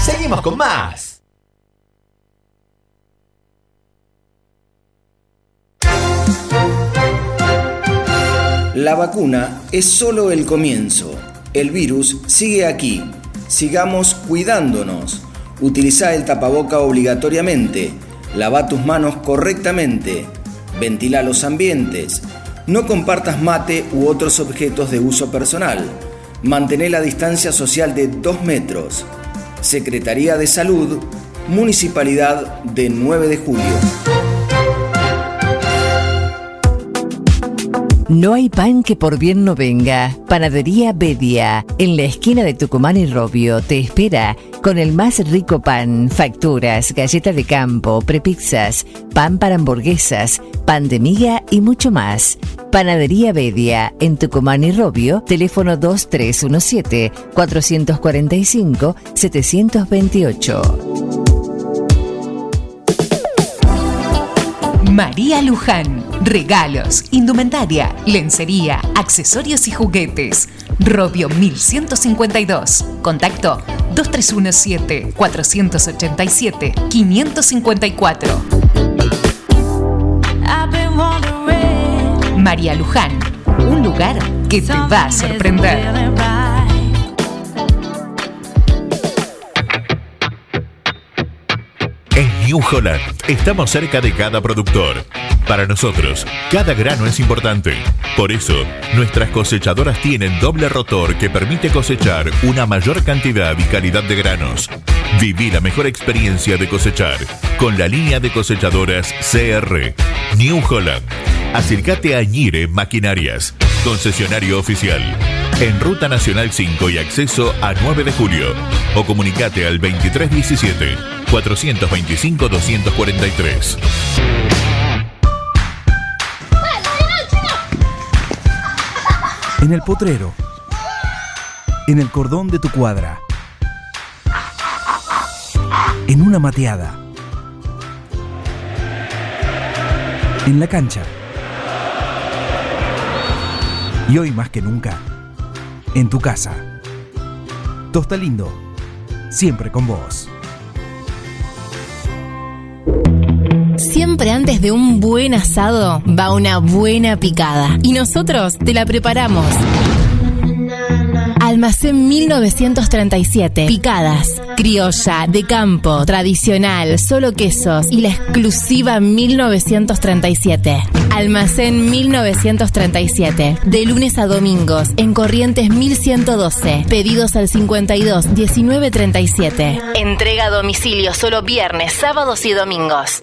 Seguimos con más. La vacuna es solo el comienzo. El virus sigue aquí. Sigamos cuidándonos. Utiliza el tapaboca obligatoriamente. Lava tus manos correctamente. Ventila los ambientes. No compartas mate u otros objetos de uso personal. Mantén la distancia social de 2 metros. Secretaría de Salud, Municipalidad de 9 de Julio. No hay pan que por bien no venga. Panadería Bedia, en la esquina de Tucumán y Robio, te espera con el más rico pan, facturas, galleta de campo, prepizzas, pan para hamburguesas, pan de miga y mucho más. Panadería Bedia, en Tucumán y Robio, teléfono 2317-445-728. María Luján. Regalos, indumentaria, lencería, accesorios y juguetes. Robio 1152. Contacto 2317-487-554. María Luján. Un lugar que te va a sorprender. En New Holland estamos cerca de cada productor. Para nosotros, cada grano es importante. Por eso, nuestras cosechadoras tienen doble rotor que permite cosechar una mayor cantidad y calidad de granos. Viví la mejor experiencia de cosechar con la línea de cosechadoras CR. New Holland. Acércate a Ñire Maquinarias, concesionario oficial. En Ruta Nacional 5 y acceso a 9 de julio. O comunicate al 2317 425 243. En el potrero. En el cordón de tu cuadra. En una mateada. En la cancha. Y hoy más que nunca, en tu casa. Tosta Lindo, siempre con vos. Siempre antes de un buen asado va una buena picada. Y nosotros te la preparamos. Almacén 1937. Picadas. Criolla, de campo, tradicional, solo quesos y la exclusiva 1937. Almacén 1937. De lunes a domingos en Corrientes 1112. Pedidos al 52 19 37. Entrega a domicilio solo viernes, sábados y domingos.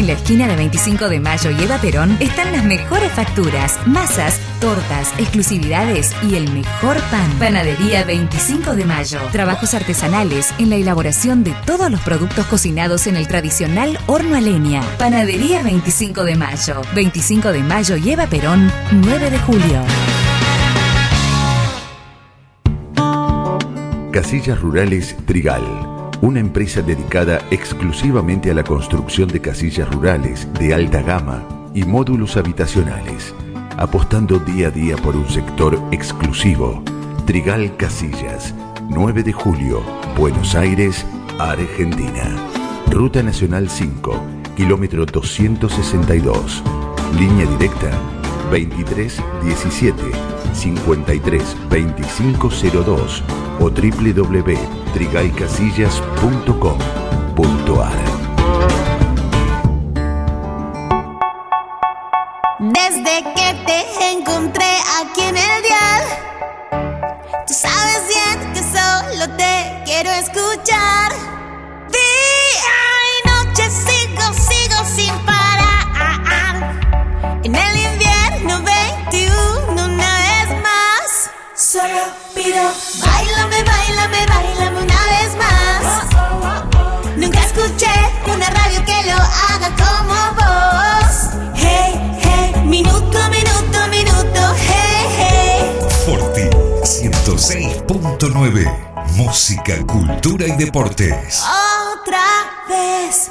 En la esquina de 25 de Mayo y Eva Perón están las mejores facturas, masas, tortas, exclusividades y el mejor pan. Panadería 25 de Mayo. Trabajos artesanales en la elaboración de todos los productos cocinados en el tradicional horno a leña. Panadería 25 de Mayo. 25 de Mayo y Eva Perón, 9 de julio. Casillas Rurales Trigal, una empresa dedicada exclusivamente a la construcción de casillas rurales de alta gama y módulos habitacionales, apostando día a día por un sector exclusivo. Trigal Casillas, 9 de julio, Buenos Aires, Argentina. Ruta Nacional 5, kilómetro 262. Línea directa 2317 53 2502 o www.trigaycasillas.com.ar. Desde que te encontré aquí en el dial, tú sabes bien que solo te quiero escuchar. Bailame, bailame una vez más. Nunca escuché una radio que lo haga como vos. Hey, hey, minuto, minuto, minuto, hey, hey. Forti 106.9. Música, cultura y deportes. Otra vez.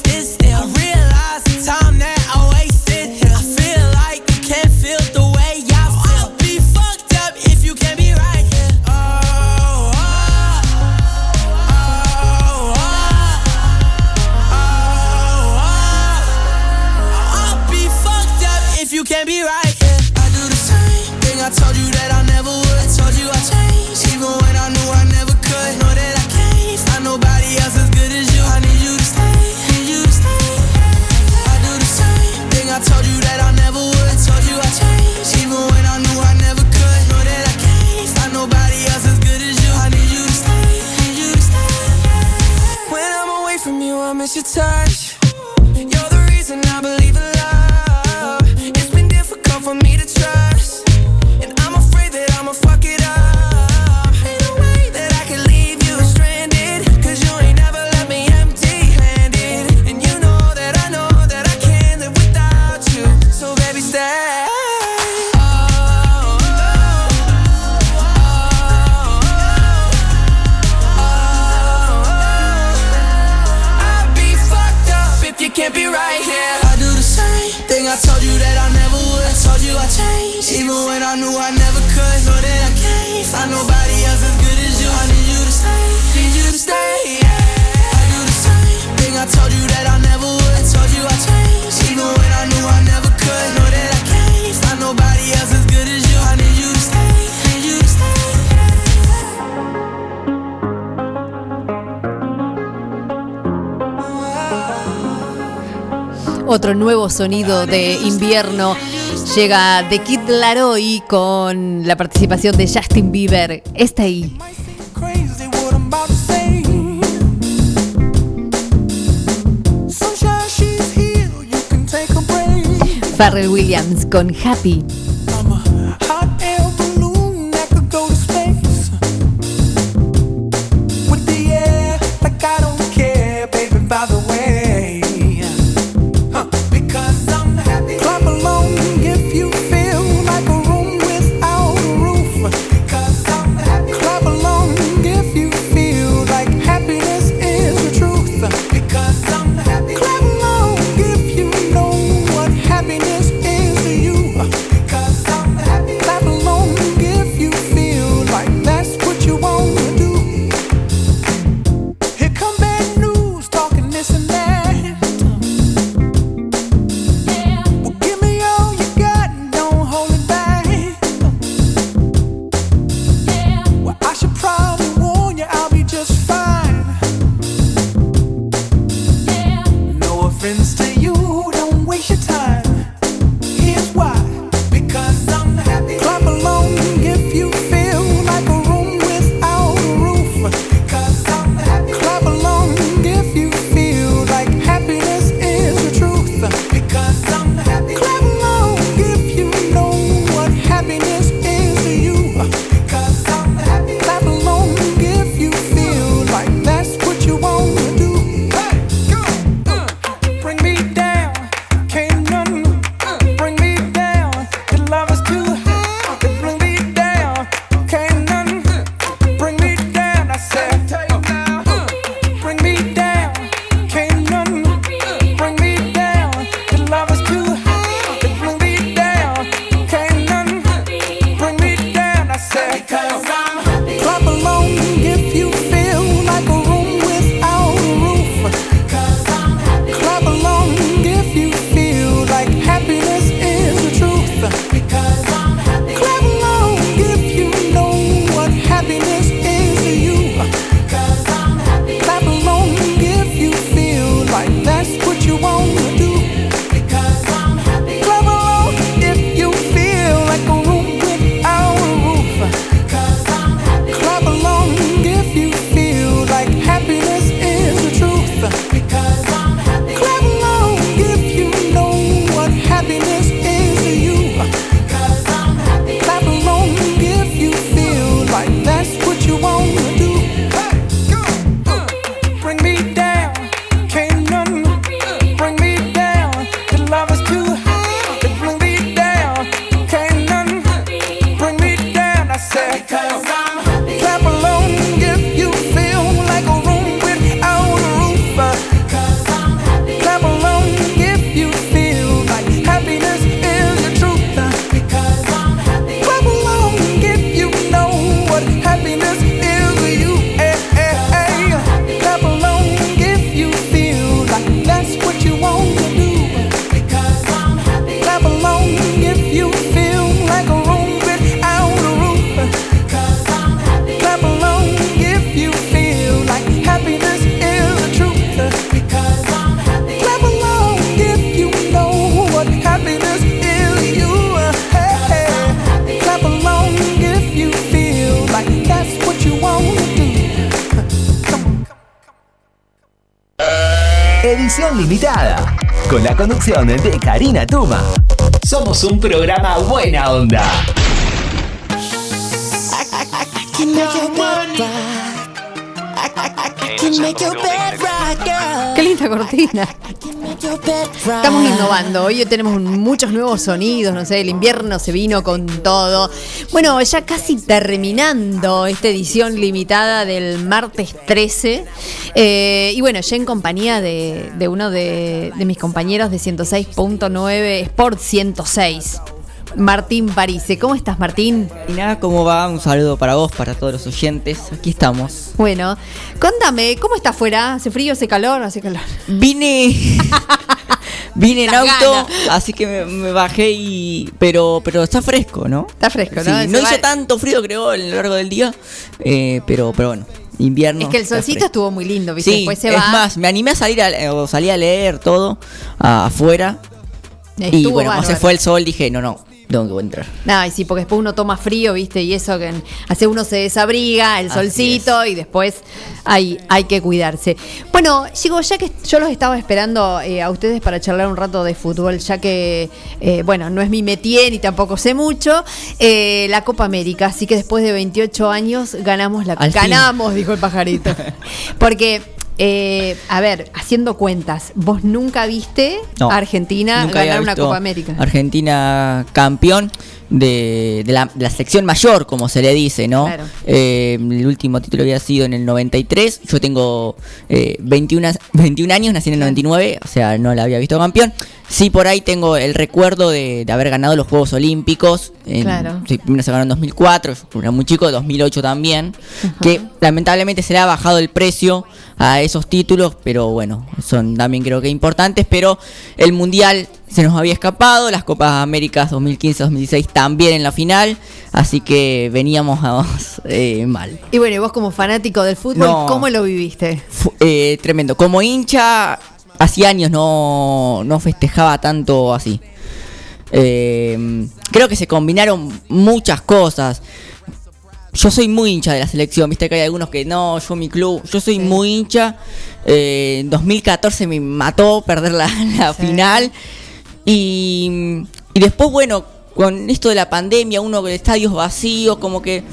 sonido de invierno. Llega The Kid Laroi con la participación de Justin Bieber. Está ahí. Pharrell Williams con Happy. Conducción de Karina Tuma. Somos un programa buena onda. Qué linda cortina. Estamos innovando. Hoy tenemos muchos nuevos sonidos. No sé, el invierno se vino con todo. Bueno, ya casi terminando esta edición limitada del martes 13. Eh, y bueno, ya en compañía de, de uno de, de mis compañeros de 106.9 Sport 106. Martín Parise. ¿Cómo estás, Martín? Y nada, ¿cómo va? Un saludo para vos, para todos los oyentes. Aquí estamos. Bueno, contame, ¿cómo está afuera? ¿Hace frío, hace calor? ¿Hace calor? Vine. Vine en auto, así que me, me bajé y. Pero, pero está fresco, ¿no? Está fresco, Sí, ¿no? no Se va- hizo tanto frío, creo, a lo largo del día. eh, pero, pero bueno, invierno. Es que el solcito estuvo muy lindo, ¿viste? Sí, Después se es va. más, me animé a salir a, o salí a leer todo afuera. y bueno, cuando se fue el sol dije, no, no, tengo que entrar. No, y sí, porque después uno toma frío, ¿viste? Y eso que hace uno se desabriga, el Así solcito, y después hay, hay que cuidarse. Bueno, chicos, ya que yo los estaba esperando eh, a ustedes para charlar un rato de fútbol, ya que, eh, bueno, no es mi métier ni tampoco sé mucho, eh, la Copa América, así que después de 28 años ganamos la... Al fin. ganamos, dijo el pajarito. Porque... eh, a ver, haciendo cuentas, vos nunca viste No, a Argentina nunca ganar una Copa América. Argentina campeón de, de la, de la sección mayor, como se le dice, ¿no? Claro. Eh, el último título había sido en el 93. Yo tengo eh, 21, as- 21 años, nací en el 99, o sea, no la había visto campeón. Sí, por ahí tengo el recuerdo de, de haber ganado los Juegos Olímpicos. En, Claro. sí, primero se ganó en 2004, yo era muy chico, 2008 también. Que lamentablemente se le ha bajado el precio a esos títulos, pero bueno, son también creo que importantes. Pero el Mundial se nos había escapado, las Copas Américas 2015-2016 también en la final, así que veníamos eh, mal. Y bueno, y vos como fanático del fútbol, No. ¿cómo lo viviste? Eh, tremendo. Como hincha, hacía años no, no festejaba tanto así. Eh, creo que se combinaron muchas cosas. Yo soy muy hincha de la selección, viste que hay algunos que no, yo mi club, yo soy muy hincha. Eh, en 2014 me mató perder la, la final. Y, y después, bueno, con esto de la pandemia, uno con estadios vacíos, como que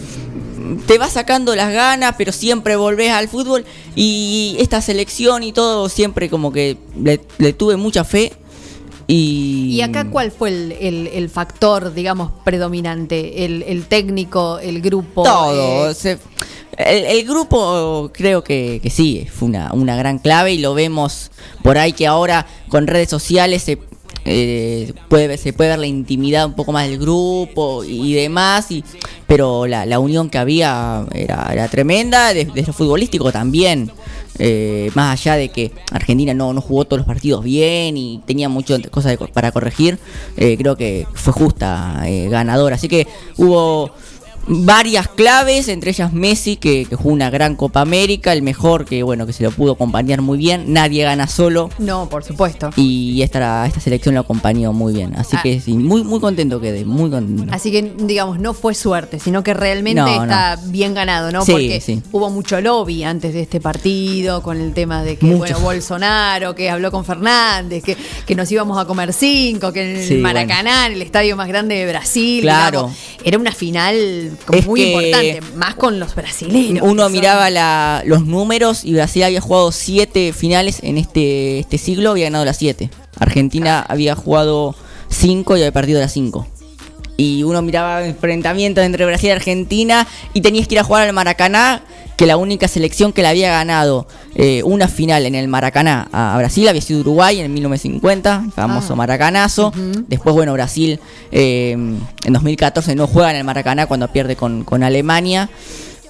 te va sacando las ganas, pero siempre volvés al fútbol. Y esta selección y todo, siempre como que le, le tuve mucha fe. Y, ¿Y acá cuál fue el, el- el factor, digamos, predominante? ¿El, el técnico, el grupo? todo. eh, se- el, grupo creo que, que sí, fue una, una gran clave y lo vemos por ahí que ahora con redes sociales se, eh, puede, se puede ver la intimidad un poco más del grupo y demás, y, pero la, la unión que había era, era tremenda, desde lo futbolístico también. eh, más allá de que Argentina no, no jugó todos los partidos bien y tenía muchas cosas para corregir, eh, creo que fue justa eh, ganadora. Así que hubo varias claves, entre ellas Messi, que, que jugó una gran Copa América, el mejor que bueno que se lo pudo acompañar muy bien, nadie gana solo. No, por supuesto. Y esta, esta selección lo acompañó muy bien. Así Ah. que sí, muy, muy contento quedé, muy contento. Así que, digamos, no fue suerte, sino que realmente No, no. está bien ganado, ¿no? Sí, Porque sí. hubo mucho lobby antes de este partido, con el tema de que, Mucho. bueno, Bolsonaro, que habló con Fernández, que, que nos íbamos a comer cinco, que en el Maracaná, el estadio más grande de Brasil, Claro. digamos, era una final como Es muy importante, más con los brasileños. Uno miraba la- los números y Brasil había jugado siete finales en este, este siglo, había ganado las siete. Argentina había jugado cinco y había perdido las cinco. Y uno miraba enfrentamientos entre Brasil y Argentina y tenías que ir a jugar al Maracaná, que la única selección que le había ganado eh, una final en el Maracaná a Brasil había sido Uruguay en 1950, el famoso Ah. Maracanazo. Después, bueno, Brasil eh, en 2014 no juega en el Maracaná cuando pierde con, con Alemania.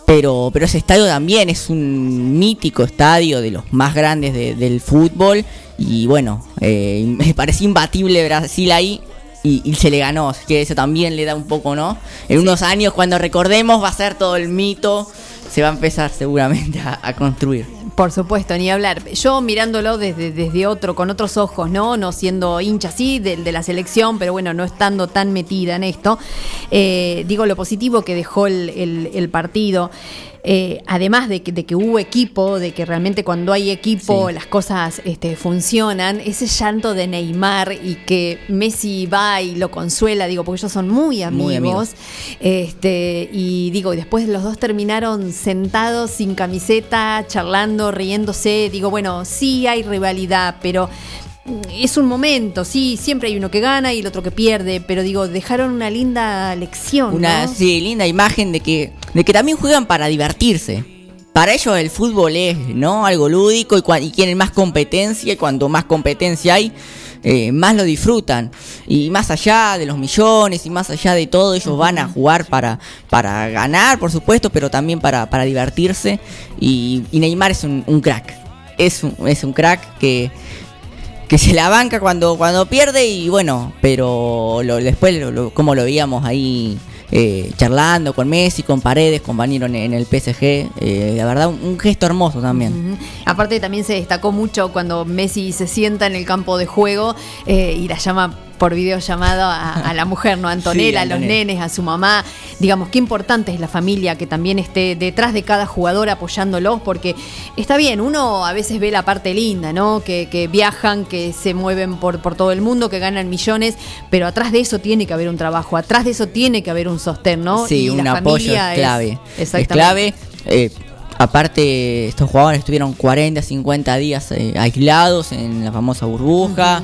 Pero, pero ese estadio también es un mítico estadio de los más grandes de- del fútbol. Y bueno, eh, me parecía imbatible Brasil ahí. Y, y se le ganó, así que eso también le da un poco, ¿no? En unos años, cuando recordemos, va a ser todo el mito. Se va a empezar seguramente a, a construir. Por supuesto, ni hablar. Yo mirándolo desde, desde otro, con otros ojos, ¿no? No siendo hincha así de, de la selección, pero bueno, no estando tan metida en esto. eh, digo lo positivo que dejó el, el- el partido. Eh, además de que, de que hubo equipo, de que realmente cuando hay equipo Sí. las cosas este, funcionan, ese llanto de Neymar y que Messi va y lo consuela, digo, porque ellos son muy amigos. Muy amigos. Este, y digo, y después los dos terminaron sentados sin camiseta, charlando, riéndose. Digo, bueno, sí hay rivalidad, pero es un momento, sí, siempre hay uno que gana y el otro que pierde, pero digo, dejaron una linda lección. Una ¿no? sí, linda imagen de que, de que también juegan para divertirse. Para ellos el fútbol es ¿no? algo lúdico y, y quieren más competencia y cuanto más competencia hay, eh, más lo disfrutan. Y más allá de los millones y más allá de todo, ellos van a jugar para, para ganar, por supuesto, pero también para, para divertirse. Y, y Neymar es un, un crack. Es un, es un crack que, que se la banca cuando, cuando pierde y bueno, pero lo- después lo- lo- como lo veíamos ahí eh, charlando con Messi, con Paredes, compañero en, en el PSG, eh, la verdad un, gesto hermoso también. Aparte también se destacó mucho cuando Messi se sienta en el campo de juego eh, y la llama por videollamada a, a la mujer, ¿no? A Antonella, Sí, a los Antonella. nenes, a su mamá. Digamos, qué importante es la familia que también esté detrás de cada jugador apoyándolos, porque está bien, uno a veces ve la parte linda, ¿no? Que, que viajan, que se mueven por, por todo el mundo, que ganan millones, pero atrás de eso tiene que haber un trabajo, atrás de eso tiene que haber un sostén, ¿no? Sí, Y un la apoyo es clave. Es, exactamente. clave. eh, aparte, estos jugadores estuvieron 40, 50 días eh, aislados en la famosa burbuja.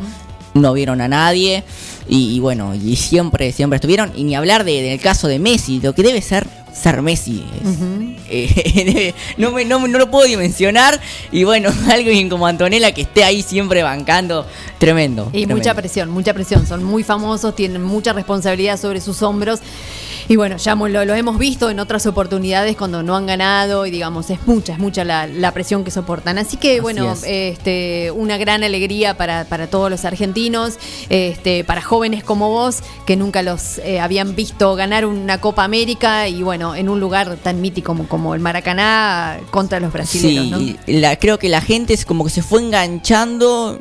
No vieron a nadie. Y, bueno, y siempre, siempre estuvieron. Y ni hablar de- del caso de Messi, lo que debe ser ser Messi. es- eh, no, me- no, no lo puedo dimensionar. Y bueno, alguien como Antonella que esté ahí siempre bancando, tremendo. Y tremendo. mucha presión, mucha presión. Son muy famosos, tienen mucha responsabilidad sobre sus hombros. Y bueno, ya lo, lo hemos visto en otras oportunidades cuando no han ganado y digamos, es mucha, es mucha la, la presión que soportan. Así que bueno, es. este, una gran alegría para, para todos los argentinos, este, para jóvenes como vos que nunca los eh, habían visto ganar una Copa América y bueno, en un lugar tan mítico como, como el Maracaná contra los brasileños. ¿no? Sí, la, creo que la gente es como que se fue enganchando.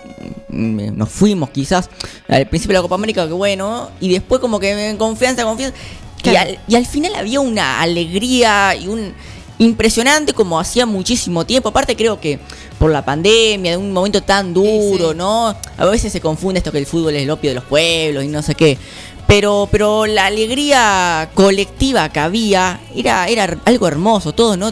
mm, Nos fuimos quizás al principio de la Copa América, que bueno, y después como que en confianza, confianza. Y, Claro. al, y al final había una alegría y un impresionante como hacía muchísimo tiempo. Aparte creo que por la pandemia, de un momento tan duro, ¿no? A veces se confunde esto que el fútbol es el opio de los pueblos y no sé qué. Pero, pero la alegría colectiva que había era, era algo hermoso, todo, ¿no?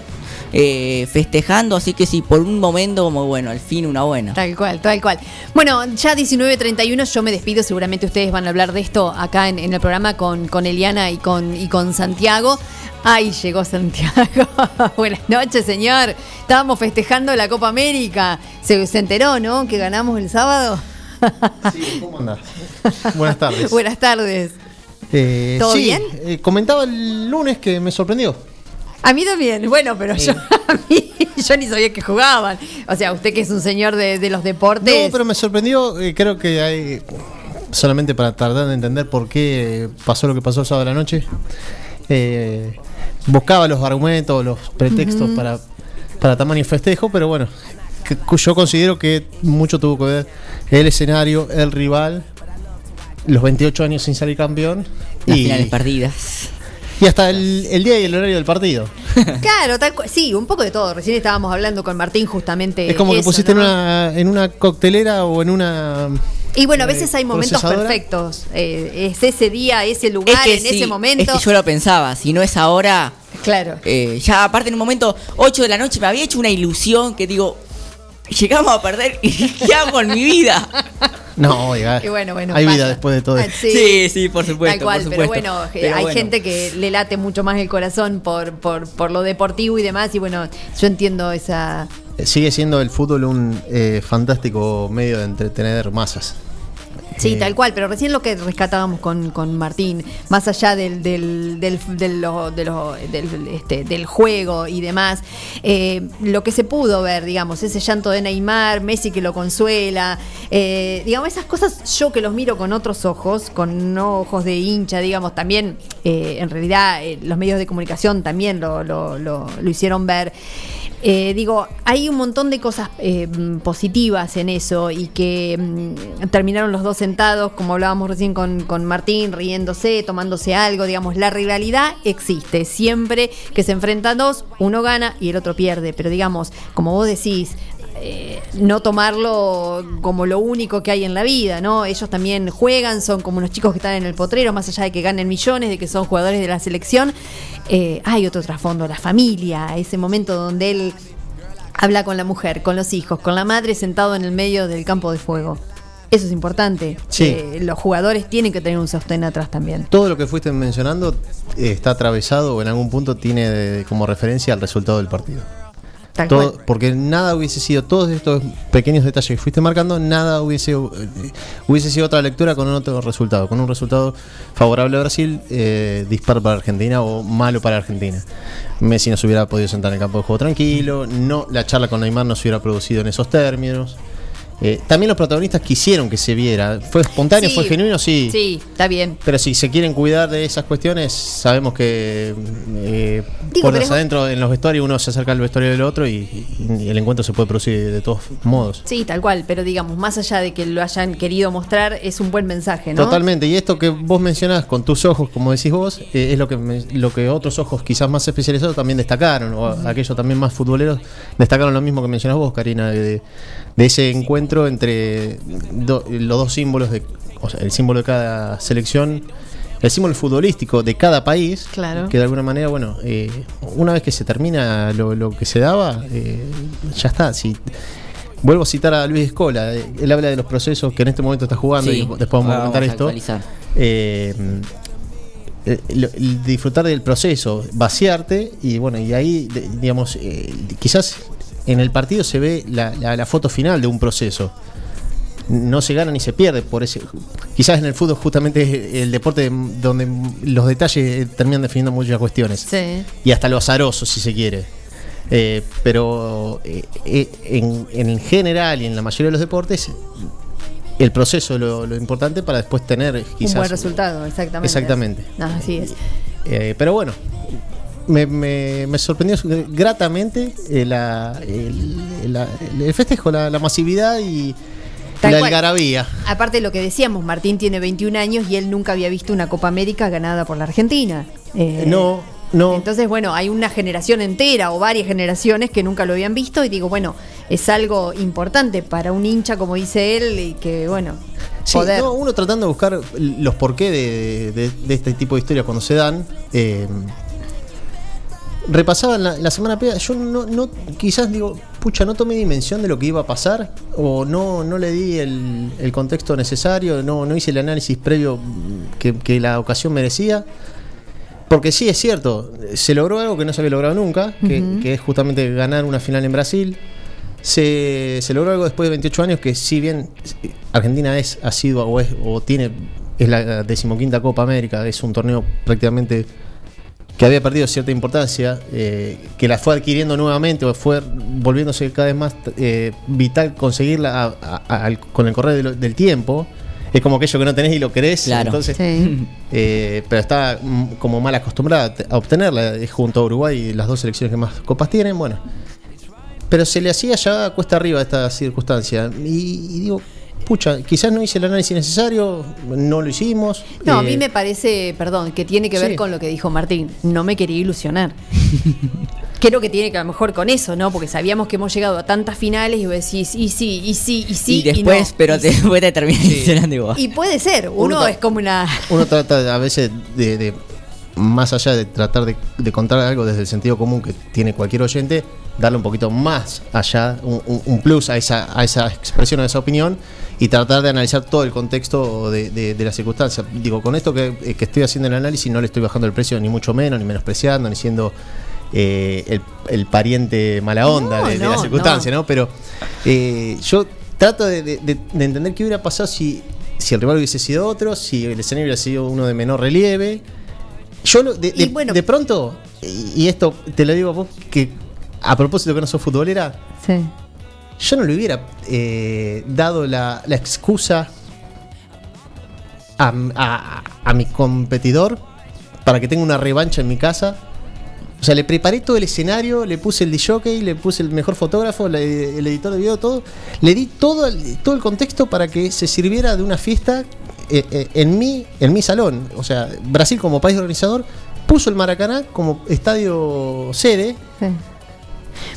Eh, festejando, así que sí, por un momento como bueno, al fin una buena. Tal cual, tal cual. Bueno, ya 19.31 yo me despido, seguramente ustedes van a hablar de esto acá en, en el programa con, con Eliana y con, y con Santiago. Ay, llegó Santiago. Buenas noches, señor. Estábamos festejando la Copa América. Se, se enteró, ¿no? Que ganamos el sábado. ¿Cómo andás? Buenas tardes. Buenas tardes. Eh, ¿Todo sí, bien? eh, comentaba el lunes que me sorprendió. A mí también, bueno, pero yo, a mí, yo ni sabía que jugaban. O sea, usted que es un señor de, de los deportes. No, pero me sorprendió. eh, creo que hay. Solamente para tardar de entender por qué pasó lo que pasó el sábado de la noche. eh, buscaba los argumentos, los pretextos para, para tamaño festejo, pero bueno. Que- yo considero que mucho tuvo que ver el escenario, el rival, los 28 años sin salir campeón. Las y, finales perdidas. y hasta el, el día y el horario del partido. Claro, tal. Sí, un poco de todo. Recién estábamos hablando con Martín justamente. Es como que pusiste ¿no? en, una, en una coctelera o en una. Y bueno, a eh, veces hay momentos perfectos. Eh, es ese día, ese lugar, Es que en sí, ese momento. Es que yo lo pensaba, si no es ahora. Claro. eh, ya aparte en un momento 8 de la noche me había hecho una ilusión que digo, llegamos a perder y ¿qué hago con mi vida? No, oiga. Y bueno, bueno, hay pasa. vida después de todo Ah, esto. Sí, sí, por supuesto, Tal cual, por pero bueno, eh, Pero hay bueno. gente que le late mucho más el corazón por, por, por lo deportivo y demás. Y bueno, yo entiendo esa. Sigue siendo el fútbol un eh, fantástico medio de entretener masas. Sí, Eh, tal cual, pero recién lo que rescatábamos con, con Martín, más allá del, del, del, del, lo- de lo- del, este, del juego y demás, eh, lo que se pudo ver, digamos, ese llanto de Neymar, Messi que lo consuela, eh, digamos, esas cosas yo que los miro con otros ojos, con ojos de hincha, digamos, también, eh, en realidad, los medios de comunicación también lo, lo, lo, lo hicieron ver. Eh, digo, hay un montón de cosas eh, positivas en eso y que mm, terminaron los dos sentados, como hablábamos recién con, con Martín, riéndose, tomándose algo, digamos, la rivalidad existe. Siempre que se enfrentan dos, uno gana y el otro pierde. Pero digamos, como vos decís, eh, no tomarlo como lo único que hay en la vida, ¿no? Ellos también juegan, son como unos chicos que están en el potrero, más allá de que ganen millones, de que son jugadores de la selección. Eh, hay otro trasfondo, la familia, ese momento donde él habla con la mujer, con los hijos, con la madre sentado en el medio del campo de fuego. Eso es importante. Sí. Eh, los jugadores tienen que tener un sostén atrás también. Todo lo que fuiste mencionando eh, está atravesado o en algún punto tiene como referencia al resultado del partido. Tal Todo- cual. porque nada hubiese sido, todos estos pequeños detalles que fuiste marcando, nada hubiese, hubiese sido otra lectura con otro resultado, con un resultado favorable a Brasil, eh, dispar para Argentina o malo para Argentina. Messi no se hubiera podido sentar en el campo de juego tranquilo, no, la charla con Neymar no se hubiera producido en esos términos. Eh, también los protagonistas quisieron que se viera. ¿Fue espontáneo? Sí. ¿Fue genuino? Sí. Sí, está bien. Pero si se quieren cuidar de esas cuestiones, sabemos que eh, Digo, puertas pero es- adentro en los vestuarios uno se acerca al vestuario del otro y, y el encuentro se puede producir de todos modos. Sí, tal cual, pero digamos, más allá de que lo hayan querido mostrar, es un buen mensaje, ¿no? Totalmente, y esto que vos mencionás con tus ojos, como decís vos, eh, es lo que, me- lo que otros ojos quizás más especializados también destacaron, o aquellos también más futboleros destacaron lo mismo que mencionás vos, Karina, de, de ese encuentro entre do- los dos símbolos, de, o sea, el símbolo de cada selección, el símbolo futbolístico de cada país, Claro. que de alguna manera, bueno, eh, una vez que se termina lo, lo que se daba, eh, ya está. Si, Vuelvo a citar a Luis Escola, eh, él habla de los procesos que en este momento está jugando Sí, y después vamos a comentar vamos a esto. Eh, disfrutar del proceso, vaciarte y bueno, y ahí, de- digamos, eh, quizás en el partido se ve la, la- la foto final de un proceso. No se gana ni se pierde por ese. Quizás en el fútbol justamente es el deporte donde los detalles terminan definiendo muchas cuestiones Sí. y hasta lo azaroso si se quiere. Eh, pero eh, eh, en, en general y en la mayoría de los deportes, el proceso es lo, lo importante para después tener quizás. un buen resultado, exactamente. Exactamente. No, así es. Eh, pero bueno, me, me- me sorprendió gratamente eh, la- el, la- el festejo, la, la masividad y Tal la cual. algarabía. Aparte de lo que decíamos, Martín tiene 21 años y él nunca había visto una Copa América ganada por la Argentina. Eh, No, no. Entonces, bueno, hay una generación entera o varias generaciones que nunca lo habían visto y digo, bueno, es algo importante para un hincha, como dice él, y que, bueno, Sí, no, uno tratando de buscar los porqué de, de- de este tipo de historias cuando se dan. eh, repasaba la, la semana previa, yo no, no, quizás digo, pucha, no tomé dimensión de lo que iba a pasar, o no, no le di el, el contexto necesario, no, no hice el análisis previo que, que la ocasión merecía. Porque sí es cierto, se logró algo que no se había logrado nunca, que, que es justamente ganar una final en Brasil. Se, se logró algo después de 28 años que si bien Argentina es asidua o, es, o tiene es la decimoquinta Copa América, es un torneo prácticamente que había perdido cierta importancia, eh, que la fue adquiriendo nuevamente o fue volviéndose cada vez más eh, vital conseguirla a- a- a- al- con el correr de lo- del tiempo. Es como aquello que no tenés y lo querés. Claro. Entonces, Sí. eh, pero está mm, como mal acostumbrada a te- a obtenerla. Es junto a Uruguay las dos selecciones que más copas tienen. Bueno, pero se le hacía ya cuesta arriba esta circunstancia. Y, y digo, pucha, quizás no hice el análisis necesario, no lo hicimos. No, a eh, mí me parece, perdón, que tiene que ver sí. con lo que dijo Martín. No me quería ilusionar. Creo que tiene que a lo mejor con eso, ¿no? Porque sabíamos que hemos llegado a tantas finales y vos decís, y sí, y sí, y sí. y después, no. pero Y te, sí. después te terminas ilusionando igual. Y puede ser, uno, es como una. Uno trata a veces de, de- más allá de tratar de, de contar algo desde el sentido común que tiene cualquier oyente, darle un poquito más allá, un, un- un plus a esa, a esa expresión, a esa opinión, y tratar de analizar todo el contexto de, de, de la circunstancia. Digo, con esto que, eh, que estoy haciendo el análisis no le estoy bajando el precio ni mucho menos, ni menospreciando, ni siendo eh, el, el pariente mala onda No, de, de no, la circunstancia, no. ¿no? Pero eh, yo trato de, de- de- de entender qué hubiera pasado si, si el rival hubiese sido otro, si el escenario hubiera sido uno de menor relieve. Yo lo- de, de- de pronto, y, y esto te lo digo a vos, que a propósito que no sos futbolera, Sí. Yo no le hubiera eh, dado la, excusa a, a- a mi competidor para que tenga una revancha en mi casa O sea, le preparé todo el escenario, le puse el jockey, le puse el mejor fotógrafo, le- el editor de video, todo. Le di todo el, todo el contexto para que se sirviera de una fiesta eh, eh, en, mi, en mi salón. O sea, Brasil como país organizador puso el Maracaná como estadio sede.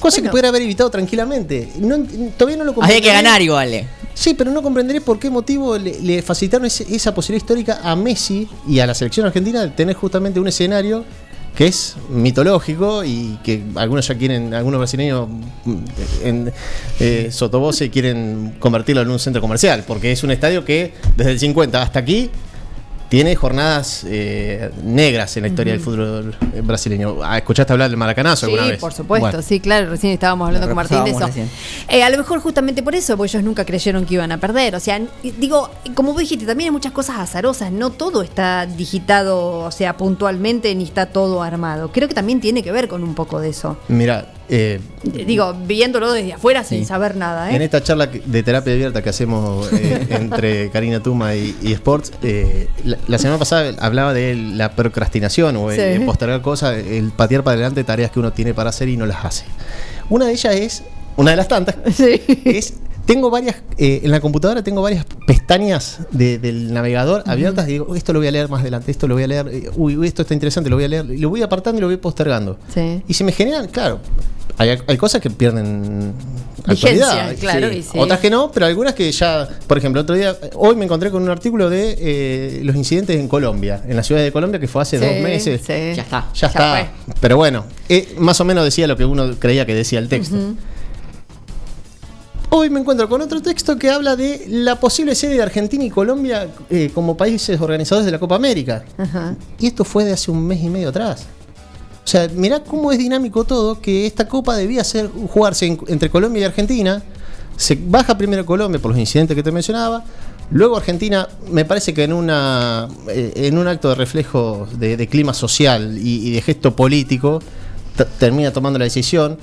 Cosa que pudiera haber evitado tranquilamente. No, todavía no lo Había que ganar igual. eh. Sí, pero no comprenderé por qué motivo le, le facilitaron ese- esa posibilidad histórica a Messi y a la selección argentina de tener justamente un escenario que es mitológico y que algunos ya quieren, algunos brasileños mm, en eh, sotovoce quieren convertirlo en un centro comercial, porque es un estadio que desde el 50 hasta aquí tiene jornadas eh, negras en la historia del fútbol eh, brasileño. Ah, ¿Escuchaste hablar del maracanazo alguna Sí, vez? por supuesto, Bueno. sí, claro, recién estábamos hablando con Martín de eso. Eh, a lo mejor justamente por eso, porque ellos nunca creyeron que iban a perder. O sea, digo, como vos dijiste, también hay muchas cosas azarosas, no todo está digitado, o sea, puntualmente, ni está todo armado. Creo que también tiene que ver con un poco de eso. Mira, eh, Digo, viéndolo desde afuera sin saber nada, ¿eh? En esta charla de terapia abierta que hacemos eh, entre Karina Tuma y, y Sports, la, la semana pasada hablaba de la procrastinación o el, Sí. el postergar cosas, el patear para adelante tareas que uno tiene para hacer y no las hace. Una de ellas es, una de las tantas, es, tengo varias, eh, en la computadora tengo varias pestañas de- del navegador abiertas y digo, esto lo voy a leer más adelante, esto lo voy a leer, eh, uy, uy, esto está interesante, lo voy a leer, y lo voy apartando y lo voy postergando. Sí. Y se me generan, claro, hay, hay cosas que pierden Vigencia, actualidad, claro, sí. y sí. Otras que no, pero algunas que ya, por ejemplo, otro día, hoy me encontré con un artículo de eh, los incidentes en Colombia, en la ciudad de Colombia, que fue hace Sí, dos meses. sí. Ya está. Ya, Ya está. Pero bueno, eh, más o menos decía lo que uno creía que decía el texto. Ujú. Hoy me encuentro con otro texto que habla de la posible sede de Argentina y Colombia eh, como países organizadores de la Copa América. Ajá. Y esto fue de hace un mes y medio atrás. O sea, mirá cómo es dinámico todo, que esta copa debía ser jugarse en- entre Colombia y Argentina. Se baja primero Colombia por los incidentes que te mencionaba. Luego Argentina, me parece que en una eh, en un acto de reflejo de, de clima social y, y de gesto político, termina tomando la decisión,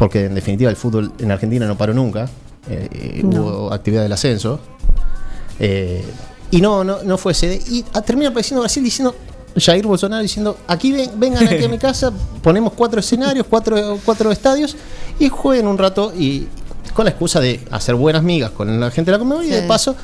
porque en definitiva el fútbol en Argentina no paró nunca. eh, eh, No. Hubo actividad del ascenso. Eh, y no, no, no fue sede. Y ah, termina apareciendo Brasil diciendo, Jair Bolsonaro diciendo, aquí ven, vengan aquí a mi casa, ponemos cuatro escenarios, cuatro, cuatro estadios y jueguen un rato y con la excusa de hacer buenas migas con la gente de la Conmebol y de Sí. paso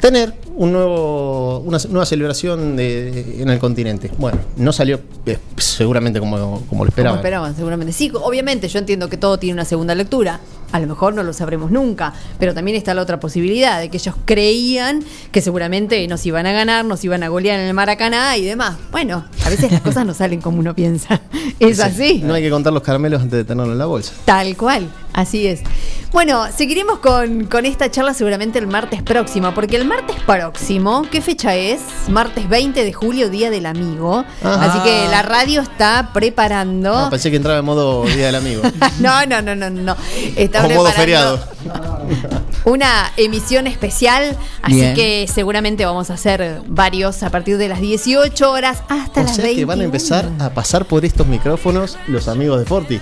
tener un nuevo, una nueva celebración de- en el continente. Bueno, no salió eh, seguramente como, como lo Como esperaban. esperaban, seguramente. Sí, obviamente, yo entiendo que todo tiene una segunda lectura. A lo mejor no lo sabremos nunca, pero también está la otra posibilidad de que ellos creían que seguramente nos iban a ganar, nos iban a golear en el Maracaná y demás. Bueno, a veces las cosas no salen como uno piensa. Es así. No hay que contar los caramelos antes de tenerlo en la bolsa. Tal cual, así es. Bueno, seguiremos con, con esta charla seguramente el martes próximo, porque el martes próximo, ¿qué fecha es? Martes 20 de julio, Día del Amigo. Ajá. Así que la radio está preparando. Ah, pensé que entraba en modo Día del Amigo. No, no, no, no, no. Está o modo feriado. una emisión especial, así Bien. que seguramente vamos a hacer varios a partir de las 18 horas hasta O las sea 20. que van a empezar a pasar por estos micrófonos los amigos de Forti.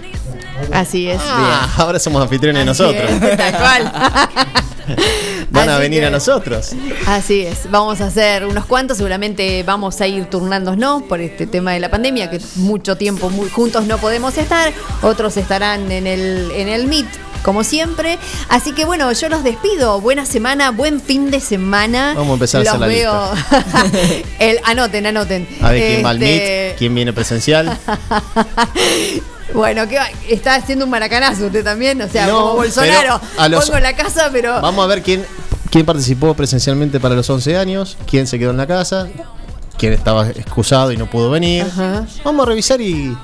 Así es. Ah, ahora somos anfitriones Así nosotros. es, tal cual. Van a venir que- a nosotros. Así es, vamos a hacer unos cuantos, seguramente vamos a ir turnándonos por este tema de la pandemia, que mucho tiempo muy juntos no podemos estar, otros estarán en el, en el Meet. Como siempre. Así que bueno, yo los despido. Buena semana, buen fin de semana. Vamos a empezar a hacer la veo. El, anoten, anoten. A ver quién va al Este, Meet, quién viene presencial. Bueno, ¿qué va? está haciendo un maracanazo usted también, o sea, No, como Bolsonaro. a los- Pongo la casa, pero. Vamos a ver quién, quién participó presencialmente para los 11 años, quién se quedó en la casa, quién estaba excusado y no pudo venir. Vamos a revisar y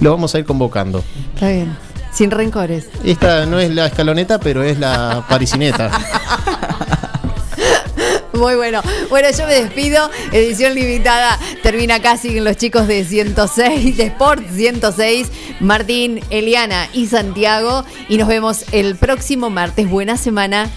lo vamos a ir convocando. Está bien. Sin rencores. Esta no es la escaloneta, pero es la parisineta. Muy bueno. Bueno, yo me despido. Edición limitada termina acá. Siguen los chicos de 106, de Sport 106, Martín, Eliana y Santiago. Y nos vemos el próximo martes. Buena semana.